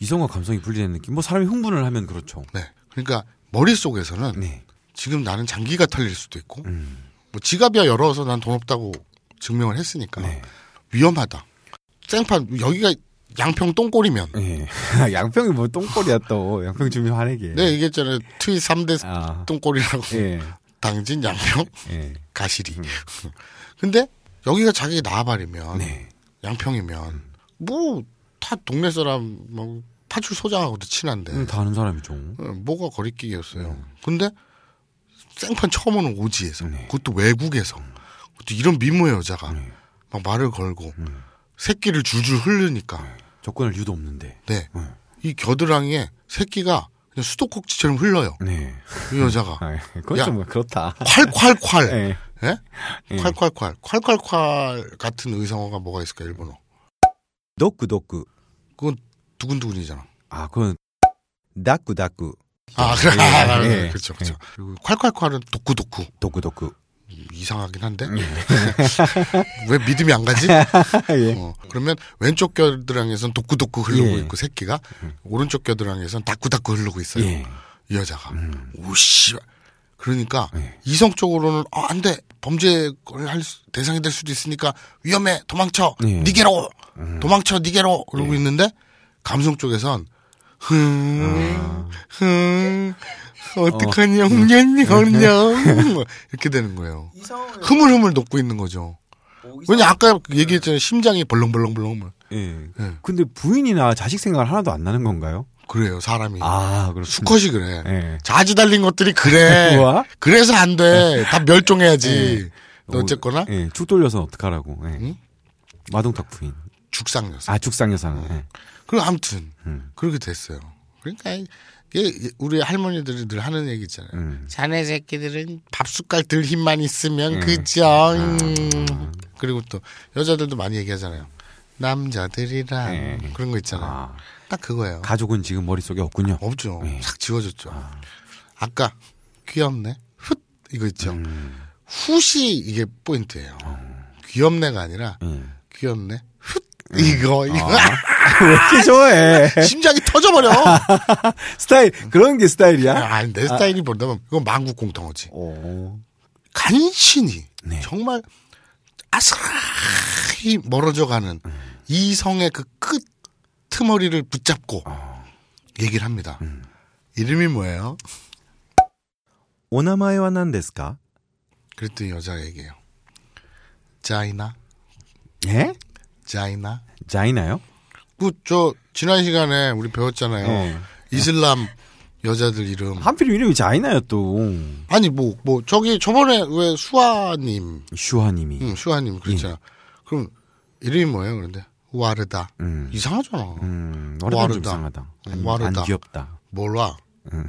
이성과 감성이 분리되는 느낌. 뭐 사람이 흥분을 하면 그렇죠. 네. 그러니까 머릿속에서는 네. 지금 나는 장기가 털릴 수도 있고 음. 뭐 지갑이야 열어서 난 돈 없다고 증명을 했으니까 네. 위험하다. 생판 여기가 양평 똥꼬리면 예. 양평이 뭐 똥꼬리야 또. 양평 주민 화내게. 네 얘기했잖아요. 트윗 3대 아. 똥꼬리라고 예. 당진 양평 예. 가시리. 근데 여기가 자기가 나와버리면 네. 양평이면 뭐다 동네 사람 뭐 파출 소장하고도 친한데 음, 다 아는 사람이죠. 어, 뭐가 거리끼기였어요. 근데 생판 처음 오는 오지에서 네. 그것도 외국에서 그것도 이런 미모의 여자가 네. 막 말을 걸고 음. 새끼를 줄줄 흐르니까 접근할 이유도 없는데. 네. 네. 이 겨드랑이에 새끼가 그냥 수도꼭지처럼 흘러요. 네. 이 여자가 아, 그건 야. 좀 그렇다. 콸콸콸 예. 예? 예. 콸콸콸 콸콸콸 같은 의성어가 뭐가 있을까 일본어 도쿠 도쿠. 그건 두근두근이잖아. 아, 그건 다쿠 다쿠. 아 그래 예, 아, 아, 예. 그렇죠 그렇죠. 그리고 콸콸콸은 도쿠 도쿠 도쿠 도쿠. 이상하긴 한데 왜 믿음이 안 가지? 예. 어, 그러면 왼쪽 겨드랑이에선 도쿠도쿠 흐르고 예. 있고 새끼가 오른쪽 겨드랑이에선 다쿠다쿠 흐르고 있어요. 예. 이 여자가 음. 오씨 그러니까 예. 이성적으로는 아, 안돼 범죄를 할 수- 대상이 될 수도 있으니까 위험해 도망쳐 예. 니게로 도망쳐 니게로 그러고 있는데 감성 쪽에선 흥, 흥, 어떡하냐, 흥년. 뭐 이렇게 되는 거예요. 흐물흐물 녹고 있는 거죠. 뭐 왜냐, 아까 얘기했잖아요. 심장이 벌렁벌렁벌렁. 예. 예. 근데 부인이나 자식 생각 하나도 안 나는 건가요? 그래요, 사람이. 아, 그렇습니다. 수컷이 그래. 예. 자지 달린 것들이 그래. 그래서 안 돼. 다 멸종해야지. 어쨌거나, 예, 축 돌려서 어떡하라고. 예. 응? 마동탁 부인. 죽상녀사. 아, 죽상 여사는. 예. 그리고 아무튼, 음. 그렇게 됐어요. 그러니까, 우리 할머니들이 늘 하는 얘기 있잖아요. 음. 자네 새끼들은 밥 숟갈 들 힘만 있으면 음. 그죠. 음. 그리고 또 여자들도 많이 얘기하잖아요. 남자들이란 네. 그런 거 있잖아요. 아, 딱 그거예요. 가족은 지금 머릿속에 없군요. 없죠. 네. 싹 지워졌죠. 아 까 귀엽네. 훗 이거 있죠. 음. 훗이 이게 포인트예요. 귀엽네가 아니라 음. 귀엽네. 훗 이거 이거 왜 이렇게 좋아해? 심장이 터져버려. 스타일 그런 게 스타일이야? 아니 내 스타일이 본다면 이건 만국 공통어지. 오. 간신히 네. 정말 아스라히 멀어져가는 음. 이성의 그 끝 트머리를 붙잡고 어. 얘기를 합니다. 음. 이름이 뭐예요? 오나마에와 난데스까? 그랬더니 여자가 얘기해요. 자이나, 예? 자이나. 자이나요? 그 저 지난 시간에 우리 배웠잖아요. 네. 이슬람 여자들 이름. 하필 이름이 자이나요 또. 아니 뭐뭐 저기 저번에 왜 수아님, 슈하님이. 응, 수아님 그랬잖아. 그럼 이름이 뭐예요? 그런데 와르다. 음. 이상하잖아. 음, 와르다. 이상하다. 음, 안, 와르다. 안 귀엽다. 몰라.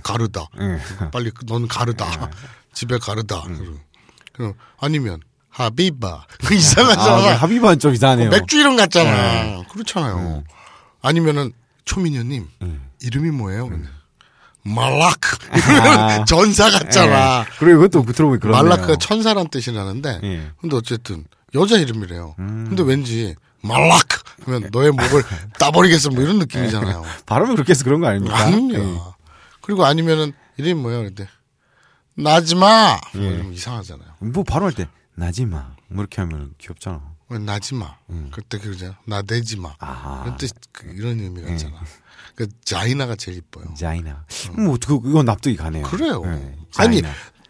가르다. 응. 빨리 넌 가르다. 집에 가르다. 그럼, 그럼 아니면 하비바. 그 아, 이상하잖아. 하비반 좀 이상하네요. 맥주 이름 같잖아. 그렇잖아요. 아니면은 초미녀님 음. 이름이 뭐예요? 말라크. 이러면 전사 같잖아. 예. 그리고 이것도 들어보니 그러네요. 말라크가 천사란 뜻이 나는데 예. 근데 어쨌든 여자 이름이래요. 음. 근데 왠지 말라크 하면 너의 목을 따버리겠어 뭐 이런 느낌이잖아요. 발음을 그렇게 해서 그런 거 아닙니까? 아니요. 예. 그리고 아니면은 이름이 뭐예요? 근데 나지마. 예. 뭐 이러면 이상하잖아요. 뭐 발음할 때 나지마 뭐 이렇게 하면 귀엽잖아. 왜 나지마. 그때 그러잖아. 나대지마. 음. 아하. 이런 뜻 그, 이런 의미 같잖아. 그 자이나가 제일 이뻐요. 자이나. 뭐 그, 이건 납득이 가네요. 그래요. 예, 아니.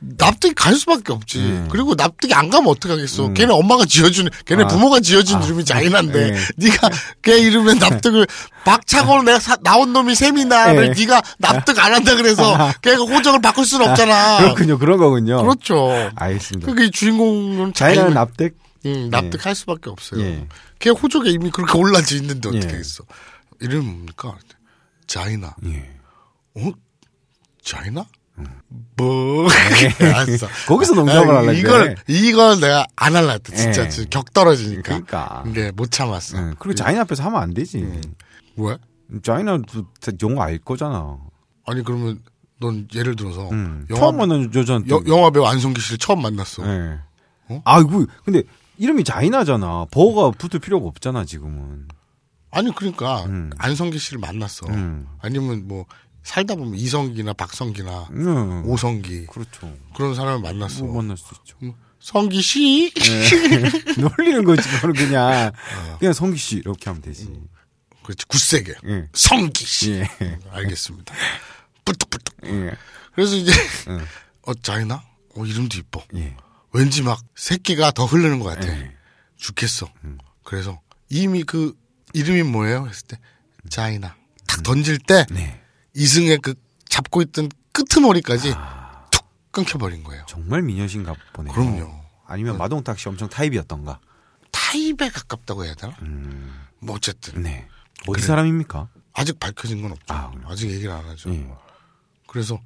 납득이 갈 수밖에 없지. 음. 그리고 납득이 안 가면 어떡하겠어. 걔네 엄마가 지어준, 걔네 아. 부모가 지어준 아. 이름이 자이나인데, 예. 네가 걔 이름에 납득을 박차고는 내가 사- 나온 놈이 셈이나를 예. 네가 납득 안 한다 그래서 걔가 호적을 바꿀 수는 없잖아. 그렇군요. 그런 거군요. 그렇죠. 알겠습니다. 그게 주인공은 자이나- 납득? 응, 납득할 수밖에 없어요. 예. 걔 호적에 이미 그렇게 올라져 있는데 어떻게 예. 하겠어. 이름이 뭡니까? 자이나. 예. 어? 자이나? 뭐? 알았어. 거기서 농담을 아, 하려고 이걸. 이걸 내가 안 할라 했다. 진짜 예. 지금 격 떨어지니까. 그러니까. 근데 못 참았어. 응. 그리고 자이나 앞에서 하면 안 되지. 왜? 자이나도 다 영어 알 거잖아. 아니, 그러면 넌 예를 들어서 응. 영화, 처음 만난 여자한테. 여- 영화 배우 안성기 씨를 처음 만났어. 예. 어? 아이고, 근데 이름이 자이나잖아. 버가 붙을 필요가 없잖아, 지금은. 아니, 그러니까 음. 안성기 씨를 만났어. 음. 아니면 뭐 살다 보면 이성기나 박성기나 응. 오성기 그렇죠. 그런 사람을 만났어. 뭐 만날 수 있죠. 성기 씨? 놀리는 거지, 그거는 그냥. 어. 그냥 성기 씨, 이렇게 하면 되지. 그렇지, 굳세게. 예. 성기 씨. 예. 음, 알겠습니다. 뿌뚝뿌뚝. 예. 그래서 이제, 응. 어, 자이나? 어, 이름도 이뻐. 예. 왠지 막 새끼가 더 흐르는 것 같아. 예. 죽겠어. 음. 그래서 이미 그 이름이 뭐예요? 했을 때, 자이나. 탁 던질 때, 네. 이승의 그 잡고 있던 끄트머리까지 아. 툭 끊겨버린 거예요. 정말 미녀신가 보네요. 그럼요. 아니면 마동탁 씨 엄청 타입이었던가. 타입에 가깝다고 해야 되나? 음. 뭐 어쨌든. 네. 어디 그래. 사람입니까? 아직 밝혀진 건 없죠. 아? 아직 얘기를 안 하죠. 예. 그래서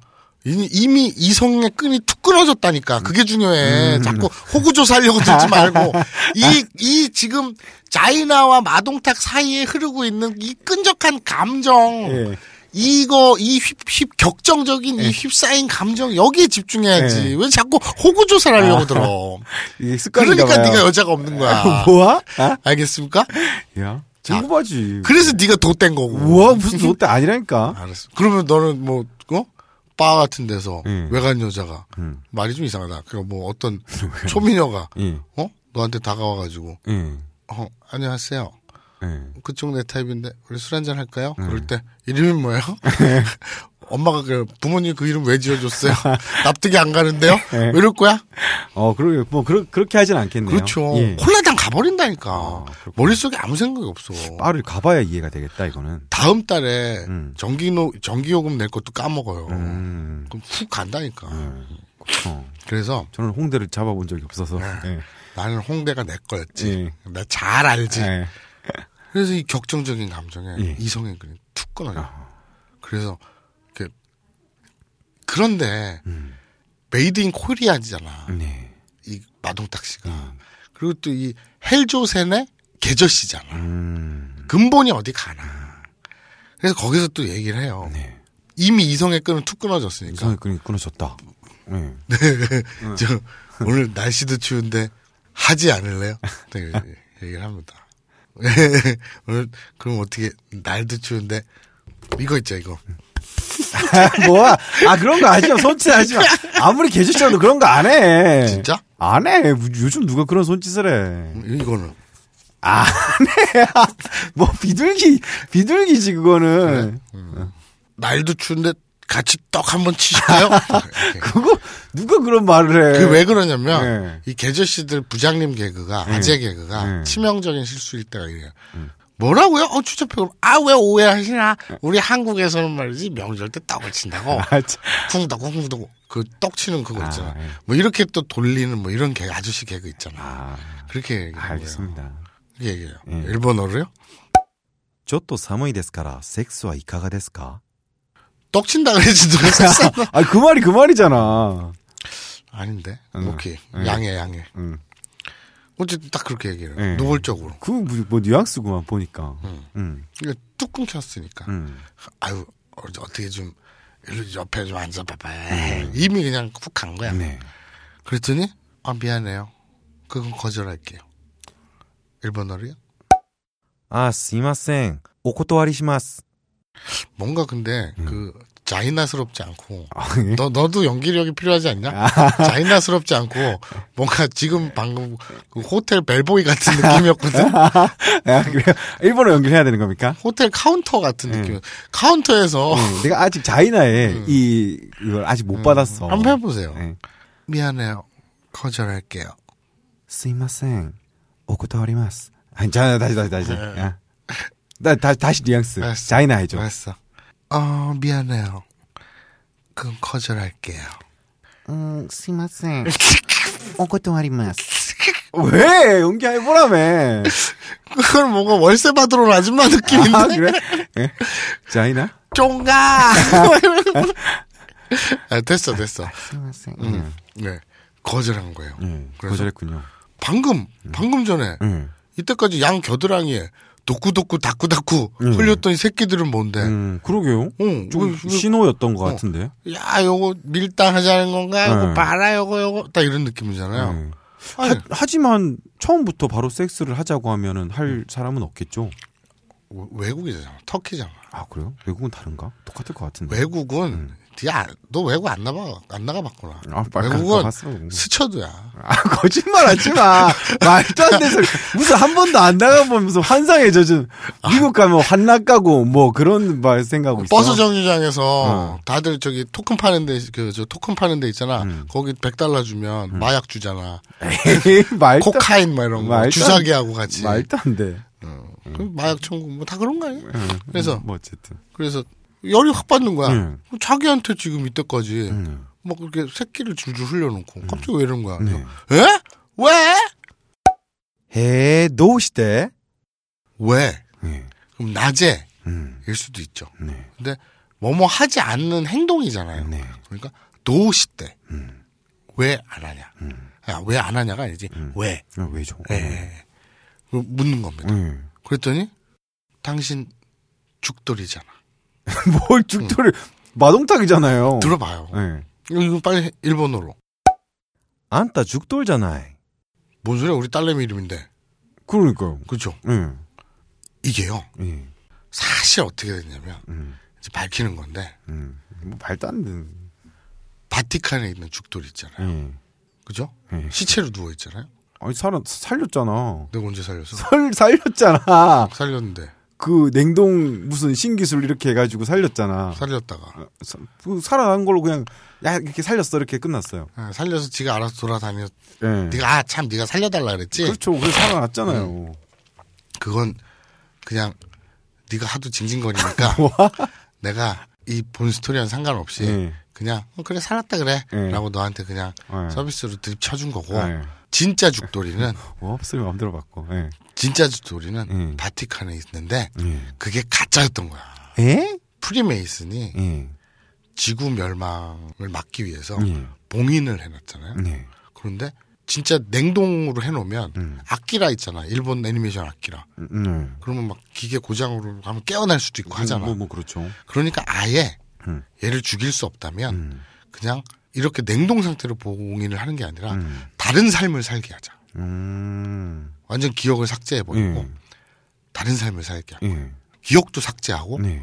이미, 이미 이성의 끈이 툭 끊어졌다니까. 그게 중요해. 음. 자꾸 호구조사 하려고 들지 말고. 이, 이 지금 자이나와 마동탁 사이에 흐르고 있는 이 끈적한 감정. 예. 이거, 이 휩, 휩, 격정적인 이 휩싸인 감정, 여기에 집중해야지. 예. 왜 자꾸 호구 조사를 하려고 들어. 이게 습관인가 그러니까. 네가 여자가 없는 거야. 뭐야? 아? 알겠습니까? 야. 자, 궁금하지. 그래서 네가 돛된 거고. 우와, 무슨 롯데 아니라니까. 알았어. 그러면 너는 뭐, 어? 바 같은 데서 예. 외간 여자가 음. 말이 좀 이상하다. 그뭐 어떤 초미녀가 예. 어 너한테 다가와가지고 예. 어 안녕하세요. 예. 그쪽 내 타입인데 우리 술 한잔 할까요? 음. 그럴 때 이름이 뭐예요? 엄마가 그 부모님 그 이름 왜 지어줬어요? 납득이 안 가는데요? 예. 왜 이럴 거야? 어, 그러게, 뭐, 그러, 그렇게 하진 않겠네요. 그렇죠. 예. 콜라당 가버린다니까. 아, 그렇구나. 머릿속에 아무 생각이 없어. 바를 가봐야 이해가 되겠다, 이거는. 다음 달에 음. 전기노 전기요금 낼 것도 까먹어요. 음. 그럼 훅 간다니까. 어. 그래서 저는 홍대를 잡아본 적이 없어서. 예. 나는 홍대가 내 거였지. 예. 나잘 알지. 예. 그래서 이 격정적인 감정에 예. 이성의 끈이 툭 끊어요. 그래서 이렇게 그런데 음. Made in Korea잖아. 네. 이 마동탁 씨가. 음. 그리고 또 이 헬조센의 개저씨잖아. 음. 근본이 어디 가나. 그래서 거기서 또 얘기를 해요. 네. 이미 이성의 끈은 툭 끊어졌으니까. 이성의 끈이 끊어졌다. 네. 저 오늘 날씨도 추운데 하지 않을래요? 네, 얘기를 합니다. 오늘 그럼 어떻게 날도 추운데 이거 있죠 이거 뭐야? 아 그런 거 하지 마. 손짓 하지 마. 아무리 계절처럼도 그런 거 안 해. 진짜 안 해. 요즘 누가 그런 손짓을 해. 이거는 안 해. 뭐 비둘기 비둘기지 그거는. 날도 추운데 같이 떡 한번 치실까요? 그거 누가 그런 말을 해. 그 왜 그러냐면 네. 이 계절씨들 부장님 개그가 아재 개그가 네. 치명적인 실수일 때가 이래요. 뭐라고요? 어 추접해. 아왜 오해하시나? 우리 한국에서는 말이지 명절 때 떡을 친다고. 아, 참. 쿵덕 쿵덕 그떡 치는 그거 아, 있잖아. 예. 뭐 이렇게 또 돌리는 뭐 이런 개 아저씨 개그 있잖아. 아, 그렇게 얘기해요. 알겠습니다. 그렇게 얘기해요. 예. 일본어로요? ちょっと寒いですからセックスはいかがですか? 떡친다 그랬지 누가 아그 말이 그 말이잖아. 아닌데. 응. 오케이 응. 양해 양해. 응. 어쨌든 딱 그렇게 얘기해요. 네. 노골적으로. 그뭐 뭐, 뉘앙스구만 보니까. 응. 응. 뚝 끊겼으니까. 응. 아유 어떻게 좀 옆에 좀 앉아봐봐. 응. 이미 그냥 훅 간 거야. 네. 그랬더니 아 미안해요. 그건 거절할게요. 일본어로요? 아 스이마생 오코토와리시마스. 뭔가 근데 그 자이나스럽지 않고 아, 예? 너 너도 연기력이 필요하지 않냐? 자이나스럽지 않고 뭔가 지금 방금 그 호텔 벨보이 같은 느낌이었거든. 아, 그래요? 일본어 연기해야 되는 겁니까? 호텔 카운터 같은 네. 느낌. 카운터에서 응. 내가 아직 자이나에 이, 이걸 아직 못 받았어. 한번 해보세요. 네. 미안해요. 거절할게요. すいません.お断ります. 아니, 자, 다시, 다시, 다시. 네. 야. 나 다, 다시 뉘앙스. 알았어. 자이나 해줘. 알았어. 어, 미안해요. 그럼 거절할게요. 음, 스마세. 오고토아리마스. 왜? 연기해보라며. 그걸 뭔가 월세 받으러 온 아줌마 느낌인데. 아, 그래? 네. 자이나? 쫑가! 아, 됐어, 됐어. 스마세. 음, 음, 네. 거절한 거예요. 음, 거절했군요. 방금, 음. 방금 전에, 음. 이때까지 양 겨드랑이에 도쿠도쿠 다쿠다쿠 음. 흘렸던 이 새끼들은 뭔데? 음, 그러게요. 응, 좀 이거- 신호였던 것 어. 같은데. 야, 요거 밀당하자는 건가? 요거 네. 봐라, 요거, 요거. 딱 이런 느낌이잖아요. 음. 아니, 하, 하지만 처음부터 바로 섹스를 하자고 하면은 할 사람은 없겠죠. 외국이잖아. 터키잖아. 아 그래요? 외국은 다른가? 똑같을 것 같은데. 외국은, 야, 너 외국 안 나가, 안 나가봤구나. 아, 외국은. 스쳐도야. 아 거짓말 하지 마. 말도 안 돼서 무슨 한 번도 안 무슨 환상에 젖은 미국 가면 환락 가고 뭐 그런 말 생각하고 있어. 버스 정류장에서 어. 다들 저기 토큰 파는 데, 그, 저 토큰 파는 데 있잖아. 음. 거기 100달러 주면 마약 주잖아. 에이, 말도 코카인 뭐 이런 거. 주사기하고 같이. 말도 안 돼. 그 마약 천국 뭐다 그런 거 아니야? 응, 그래서 뭐 어쨌든. 그래서 열이 확 받는 거야. 음. 자기한테 지금 이때까지 음. 막 그렇게 새끼를 줄줄 흘려놓고 갑자기 왜 이런 거야? 네. 에? 왜? 해, 도시대. 왜? 네. 그럼 낮에일 음, 수도 있죠. 네. 근데 뭐뭐 하지 않는 행동이잖아요. 네. 그러니까 때. 음. 왜안 하냐? 왜안 하냐가 아니지. 왜? 아, 왜죠? 예. 그 묻는 겁니다. 음. 그랬더니 당신 죽돌이잖아. 뭘 죽돌이 마동탁이잖아요. 들어봐요. 네. 이거 이거 빨리 일본어로. 안타 죽돌잖아. 뭔 소리야? 우리 딸내미 이름인데. 그러니까요. 그죠? 응. 이게요. 예. 사실 어떻게 됐냐면 음. 이제 밝히는 건데 음. 뭐 말도 안 되는. 바티칸에 있는 죽돌이 있잖아요. 예. 그죠? 예. 시체로 누워 있잖아요. 아니 살아 살렸잖아. 내가 언제 살렸어? 살 살렸잖아. 살렸는데 그 냉동 무슨 신기술 이렇게 해가지고 살렸잖아. 살렸다가 사- 그 살아난 걸로 그냥 야 이렇게 살렸어 이렇게 끝났어요. 아, 살려서 지가 알아서 돌아다녔. 예. 네가 아참 네가 살려달라 그랬지. 그렇죠. 그래서 살아났잖아요. 그건 그냥 네가 하도 징징거리니까 내가 이 본 스토리와는 상관없이 예. 그냥 어, 그래 살았다 그래 예. 라고 너한테 그냥 예. 서비스로 드립 쳐준 거고 예. 진짜 죽돌이는 뭐 없으면 마음대로 받고. 예. 진짜 죽돌이는 음. 바티칸에 있는데 예. 그게 가짜였던 거야 에? 프리메이슨이 예. 지구 멸망을 막기 위해서 예. 봉인을 해놨잖아요. 네. 그런데 진짜 냉동으로 해놓으면 음. 아키라 있잖아. 일본 애니메이션 아키라. 음, 네. 그러면 막 기계 고장으로 하면 깨어날 수도 있고 하잖아. 뭐, 뭐 그렇죠. 그러니까 아예 음. 얘를 죽일 수 없다면 음. 그냥 이렇게 냉동 상태로 봉인을 하는 게 아니라 음. 다른 삶을 살게 하자. 음. 완전 기억을 삭제해버리고 예. 다른 삶을 살게 하고 예. 기억도 삭제하고 네.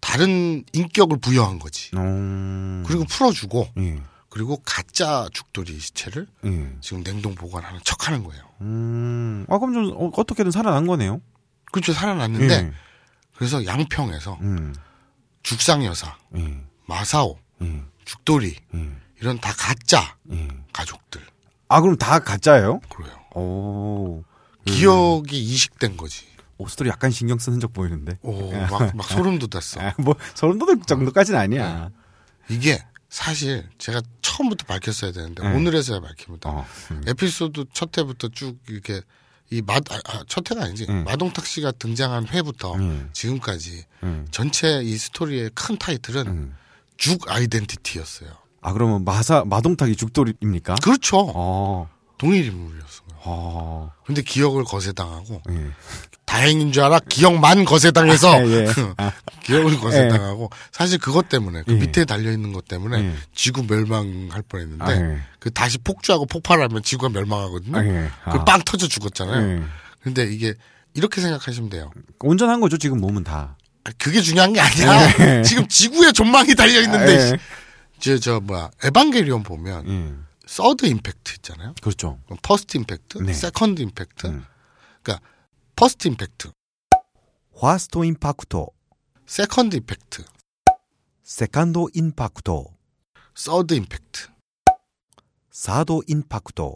다른 인격을 부여한 거지. 음. 그리고 풀어주고 예. 그리고 가짜 죽돌이 시체를 예. 지금 냉동 보관하는 척하는 거예요. 음. 아 그럼 좀 어, 어떻게든 살아난 거네요. 그렇죠 살아났는데 예. 그래서 양평에서 음. 죽상 여사, 예. 마사오, 예. 죽돌이 예. 이런 다 가짜 예. 가족들 아 그럼 다 가짜예요? 그래요. 오. 기억이 이식된 거지. 오스토리 약간 신경 쓰는 적 보이는데. 오, 막, 막 소름 돋았어. 아, 뭐 소름 돋을 정도까지는 아니야. 이게 사실 제가 처음부터 밝혔어야 되는데 네. 오늘에서야 밝힙니다. 어. 음. 에피소드 첫 회부터 쭉 이렇게 이 마, 아, 아, 첫 회가 아니지. 음. 마동탁 씨가 등장한 회부터 음. 지금까지 음. 전체 이 스토리의 큰 타이틀은 음. 죽 아이덴티티였어요. 아 그러면 마사 마동탁이 죽돌입니까? 그렇죠. 어. 동일 인물이었어요. 어. 근데 기억을 거세당하고 예. 다행인 줄 알아 기억만 거세당해서 아, 예. 아. 기억을 거세당하고 사실 그것 때문에 그 예. 밑에 달려 있는 것 때문에 예. 지구 멸망할 뻔했는데 아, 예. 그 다시 폭주하고 폭발하면 지구가 멸망하거든요. 아, 예. 아. 그빵 터져 죽었잖아요. 예. 근데 이게 이렇게 생각하시면 돼요. 온전한 거죠 지금 몸은 다. 아, 그게 중요한 게 아니야. 예. 지금 지구의 존망이 달려 있는데 예. 저, 저 뭐야 에반게리온 보면 예. Third Impact 있잖아요. 그렇죠. First Impact, 네. Second Impact. 음. 그러니까 First Impact, ファースト インパクト, Second Impact, Second Impact, Third Impact. サード インパクト.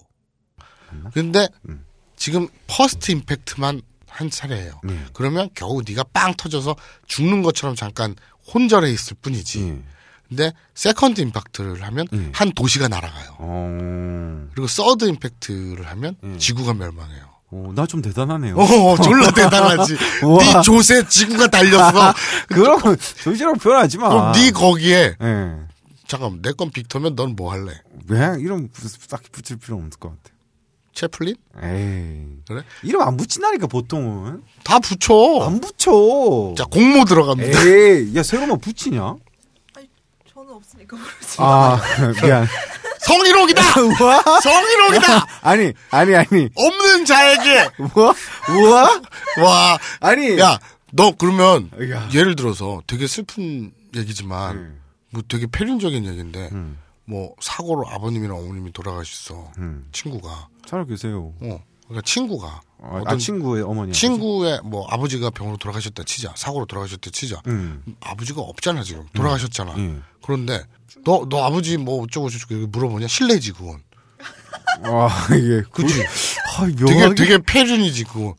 근데 음. 지금 First Impact만 한 차례예요. 네. 그러면 겨우 네가 빵 터져서 죽는 것처럼 잠깐 혼절해 있을 뿐이지. 예. 근데 Second Impact를 하면 음. 한 도시가 날아가요. 어. 그리고 Third Impact를 하면 음. 지구가 멸망해요. 어, 나 좀 대단하네요. 어, 졸라 대단하지. 네 좆에 지구가 달렸어. 그럼 좆이라고 표현하지 마. 그럼 네 거기에 예. 잠깐 내 건 빅터면 넌 뭐 할래? 왜 이름 부- 딱히 붙일 필요 없을 것 같아. 채플린? 에이. 그래? 이름 안 붙인다니까 보통은. 다 붙여. 안 붙여. 자 공모 들어갑니다. 에이, 야 새로만 붙이냐? 없으니까 모르지. 아, 미안. 성희롱이다. 우와? 성희롱이다. 아니, 아니, 아니. 없는 자에게 우와? 우와? 와. 아니. 야, 너 그러면 야. 예를 들어서 되게 슬픈 얘기지만 음. 뭐 되게 폐륜적인 얘기인데 음. 뭐 사고로 아버님이랑 어머님이 돌아가셨어. 음. 친구가. 살아 계세요. 어. 그러니까 친구가 아, 어떤 아, 친구의 어머니. 친구의 뭐 아버지가 병으로 돌아가셨다 치자. 사고로 돌아가셨다 치자. 음. 아버지가 없잖아 지금. 돌아가셨잖아. 음. 그런데 너 너 아버지 뭐 어쩌고 저쩌고 이렇게 물어보냐? 실례지 그건. 와, 이게. 그치? 아, 되게. 되게 폐륜이지 그거.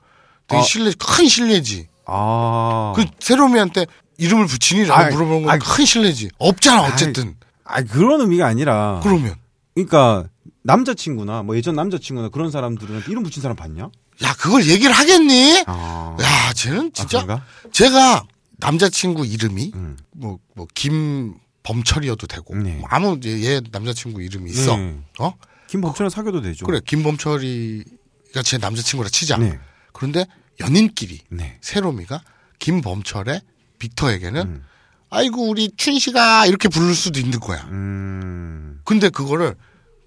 되게 아. 실례 큰 실례지. 아. 그 세로미한테 이름을 붙이니라고 아이, 물어보는 건 큰 실례지. 없잖아 어쨌든. 아, 그런 의미가 아니라. 그러면 그러니까 남자친구나 뭐 예전 남자친구나 그런 사람들은 이름 붙인 사람 봤냐? 야 그걸 얘기를 하겠니? 아. 야 쟤는 진짜 그런가? 제가 남자친구 이름이 음. 뭐 뭐 김범철이어도 되고 네. 뭐 아무 얘, 얘 남자친구 이름이 있어. 네. 어? 김범철은 사귀어도 되죠. 그래 김범철이가 제 남자친구라 치자. 네. 그런데 연인끼리 네. 세로미가 김범철의 빅터에게는 음. 아이고 우리 춘식아 이렇게 부를 수도 있는 거야. 음. 근데 그거를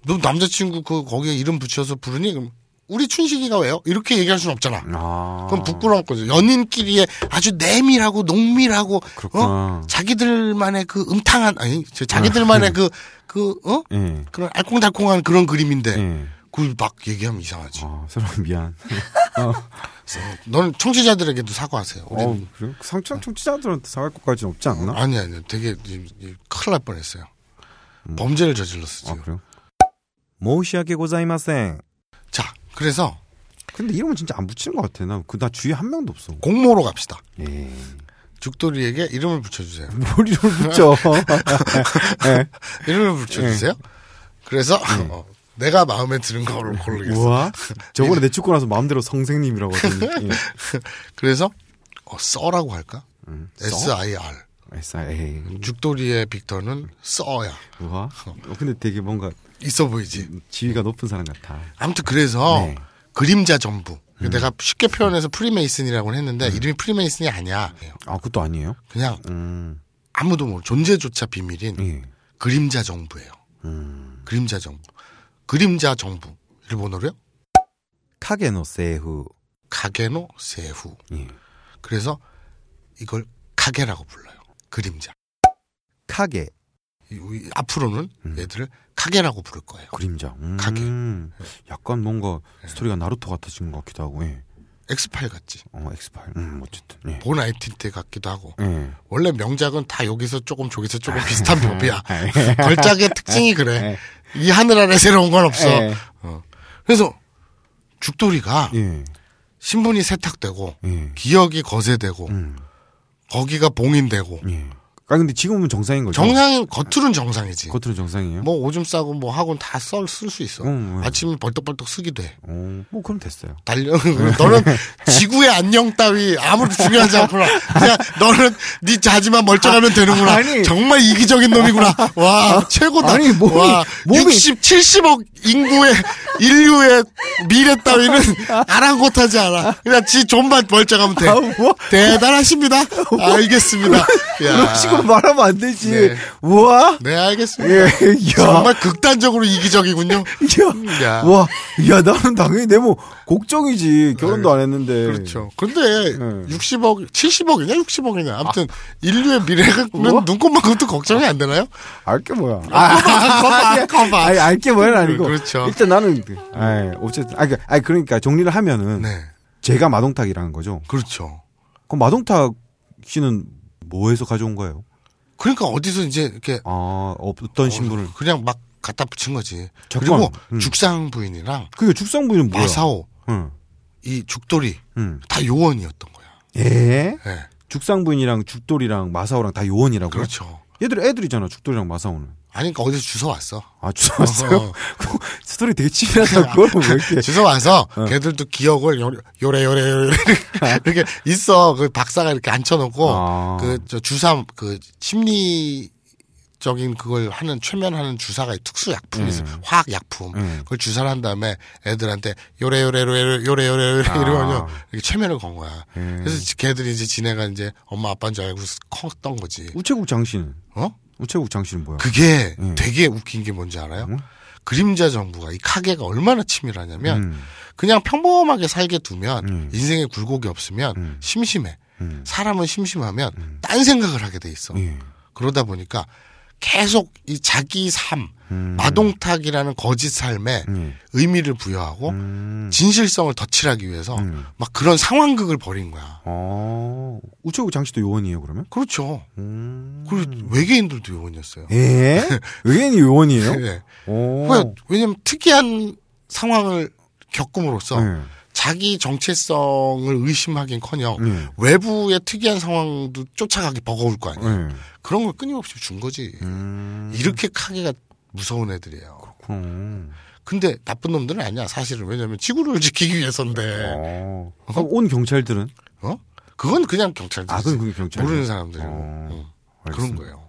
너 남자친구 그 거기에 이름 붙여서 부르니 그럼 우리 춘식이가 왜요? 이렇게 얘기할 수는 없잖아. 아. 그럼 부끄러운 거죠. 연인끼리의 아주 내밀하고 농밀하고 그렇구나. 어? 자기들만의 그 음탕한 아니 저 자기들만의 그그 어? 예. 그런 알콩달콩한 그런 그림인데 예. 그걸 막 얘기하면 이상하지. 아, 서로 미안. 너는 청취자들에게도 사과하세요. 우리 어, 그래? 상처 청취자들한테 사갈 것까지는 없지 않나? 아니 아니 되게 큰일 날 뻔했어요. 범죄를 저질렀어 아, 지금. 그래요? 모시하게 고자이마생. 자 그래서 근데 이름은 진짜 안 붙이는 것 같아. 나, 그, 나 주위에 한 명도 없어. 공모로 갑시다. 예. 죽돌이에게 이름을 붙여주세요. 뭘 이름을 붙여. 예. 이름을 붙여주세요. 그래서 어, 내가 마음에 드는 거를 고르겠어. 우와. 저번에 내 축구 나서 마음대로 선생님이라고 하더니. 예. 그래서 어, Sir라고 할까? 음, S I R. S I R. 죽돌이의 빅터는 써야 우와. 어, 근데 되게 뭔가 있어 보이지. 지위가 높은 사람 같아. 아무튼 그래서 네. 그림자 정부. 내가 쉽게 표현해서 프리메이슨이라고 했는데 이름이 프리메이슨이 아니야. 아, 그것도 아니에요? 그냥 음. 아무도 모르 존재조차 비밀인 예. 그림자 정부예요. 음. 그림자 정부. 그림자 정부. 일본어로요? 카게노 세후. 가게노 세후. 예. 그래서 이걸 가게라고 불러요. 그림자. 카게. 앞으로는 음. 얘들을 가게라고 부를 거예요. 그림자. 음. 카게. 약간 뭔가 스토리가 나루토 같아진 것 같기도 하고. 예. 엑스파일 같지. 어, 엑스파일. 음, 어쨌든. 예. 본 아이덴티티 같기도 하고. 예. 원래 명작은 다 여기서 조금 저기서 조금 비슷한 법이야. 예. 걸작의 특징이 그래. 이 하늘 아래 새로운 건 없어. 예. 어. 그래서 죽돌이가 예. 신분이 세탁되고 예. 기억이 거세되고 음. 거기가 봉인되고 예. 아 근데 지금은 정상인 거죠? 정상인 겉으로는 정상이지. 겉으로 정상이에요? 뭐 오줌 싸고 뭐 하고는 다썰 쓸 수 있어. 음, 음. 아침에 벌떡벌떡 쓰기도 해. 어, 뭐 그럼 됐어요. 달려. 너는 지구의 안녕 따위 아무도 중요하지 않구나. 그냥 너는 네 자지만 멀쩡하면 되는구나. 아니. 정말 이기적인 놈이구나. 와 최고다. 아니, 몸이- 와 몸이- 60, 70억 인구의 인류의 미래 따위는 아랑곳하지 않아. 그냥 지 존만 멀쩡하면 돼. 아, 뭐? 대단하십니다. 알겠습니다. 야. 식으로 말하면 안 되지. 네. 우와. 네 알겠습니다. 예, 야. 정말 극단적으로 이기적이군요. 야. 야. 와. 야, 나는 당연히 내뭐 걱정이지. 결혼도 안 했는데. 그렇죠. 근데 네. 60억, 70억이냐, 60억이냐. 아무튼 인류의 미래는 뭐? 눈꽃만큼도 걱정이 안 되나요? 알게 뭐야. 커봐, 커봐. 아니, 알게 뭐야 아니고. 그렇죠. 일단 나는, 아이, 어쨌든, 아, 그러니까, 그러니까 정리를 하면은. 네, 제가 마동탁이라는 거죠. 그렇죠. 그럼 마동탁 씨는 뭐에서 가져온 거예요? 그러니까 어디서 이제 이렇게 아, 어떤 신분을. 그냥 막 갖다 붙인 거지. 잠깐만. 그리고 음. 죽상 부인이랑 그게 죽상 부인은 뭐야? 마사오, 응. 이 죽돌이 응. 다 요원이었던 거야. 예? 네, 죽상 부인이랑 죽돌이랑 마사오랑 다 요원이라고. 그렇죠. 얘들 애들이잖아. 죽돌이랑 마사오는. 아니, 그러니까 어디서 주워 왔어. 아, 주웠어요? 어. 스토리 되게 치밀하다. 그걸 왜 이렇게. 주워 와서 어. 걔들도 기억을 요- 요래 요래 요래 이렇게 있어 그 박사가 이렇게 앉혀놓고 아. 그 저 주사 그 심리 적인 그걸 하는 최면하는 주사가 특수 약품이 있어 음. 화학 약품 음. 그걸 주사를 한 다음에 애들한테 요래 요래 요래 요래 요래 요래 아. 이러면 이렇게 최면을 건 거야. 음. 그래서 걔들이 이제 지네가 이제 엄마 아빠인 줄 알고 컸던 거지. 우체국 장씨는? 어? 우체국 장씨는 뭐야? 그게 음. 되게 웃긴 게 뭔지 알아요? 응? 그림자 정부가 이 카게가 얼마나 치밀하냐면 음. 그냥 평범하게 살게 두면 음. 인생에 굴곡이 없으면 음. 심심해. 음. 사람은 심심하면 딴 생각을 하게 돼 있어. 예. 그러다 보니까 계속 이 자기 삶, 음. 마동탁이라는 거짓 삶에 음. 의미를 부여하고 음. 진실성을 덧칠하기 위해서 음. 막 그런 상황극을 벌인 거야. 어. 우체국 장씨도 요원이에요, 그러면? 그렇죠. 음. 그리고 외계인들도 요원이었어요. 에? 외계인이 요원이에요? 네. 오. 왜- 왜냐면 특이한 상황을 겪음으로써 네. 자기 정체성을 의심하긴커녕 네. 외부의 특이한 상황도 쫓아가기 버거울 거 아니야. 네. 그런 걸 끊임없이 준 거지. 음. 이렇게 카게가 무서운 애들이에요. 그럼. 근데 나쁜 놈들은 아니야 사실은 왜냐면 지구를 지키기 위해서인데 어. 그럼 온 경찰들은? 어 그건 그냥 경찰들 아, 그건 경찰. 모르는 사람들이고 어. 응. 그런. 거예요.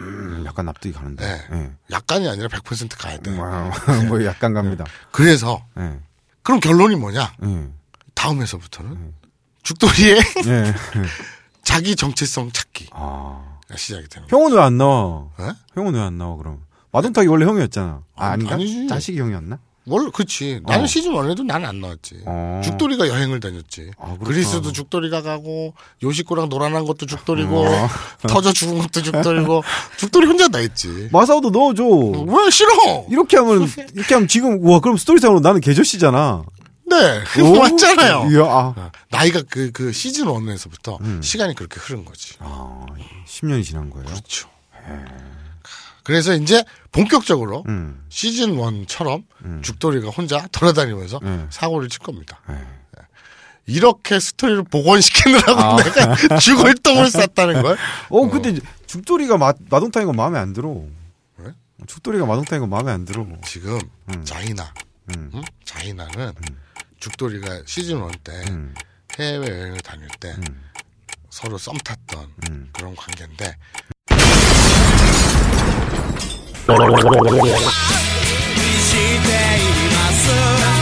음, 약간 납득이 가는데. 네. 예. 약간이 아니라 100% 가야 돼. 뭐, 뭐 약간 갑니다. 그래서 예. 그럼 결론이 뭐냐? 예. 다음에서부터는 죽돌이의 예. 자기 정체성 찾기가 아. 시작이 되는. 형은 왜 안 나와? 예? 형은 왜 안 나와, 그럼? 마동탁이 원래 형이었잖아. 아, 아, 아닌가? 아니지. 자식이 형이었나? 원래 그렇지. 나는 어. 시즌 1에도 나는 안 나왔지. 어. 죽돌이가 여행을 다녔지. 아. 그리스도 죽돌이가 가고 요시코랑 놀아난 것도 죽돌이고 어. 터져 죽은 것도 죽돌이고 죽돌이 혼자 다 했지. 마사오도 넣어줘. 왜 싫어? 이렇게 하면, 이렇게 하면 지금, 와, 그럼 스토리상으로 나는 개저씨잖아. 네, 오? 맞잖아요. 이야, 아. 어, 나이가 그, 그 시즌 1에서부터 음. 시간이 그렇게 흐른 거지. 아, 10년이 지난 거예요. 그렇죠. 그래서 이제 본격적으로 음. 시즌 1처럼 음. 죽돌이가 혼자 돌아다니면서 네. 사고를 칠 겁니다. 네. 이렇게 스토리를 복원시키느라고 아. 내가 죽을 똥을 쌌다는 걸. 어, 근데 죽돌이가 마, 마동탕인 건 마음에 안 들어. 왜? 죽돌이가 마동탕인 건 마음에 안 들어. 지금 음. 자이나, 음. 응? 자이나는 죽돌이가 시즌 1때 음. 해외 여행을 다닐 때 음. 서로 썸 탔던 음. 그런 관계인데 しています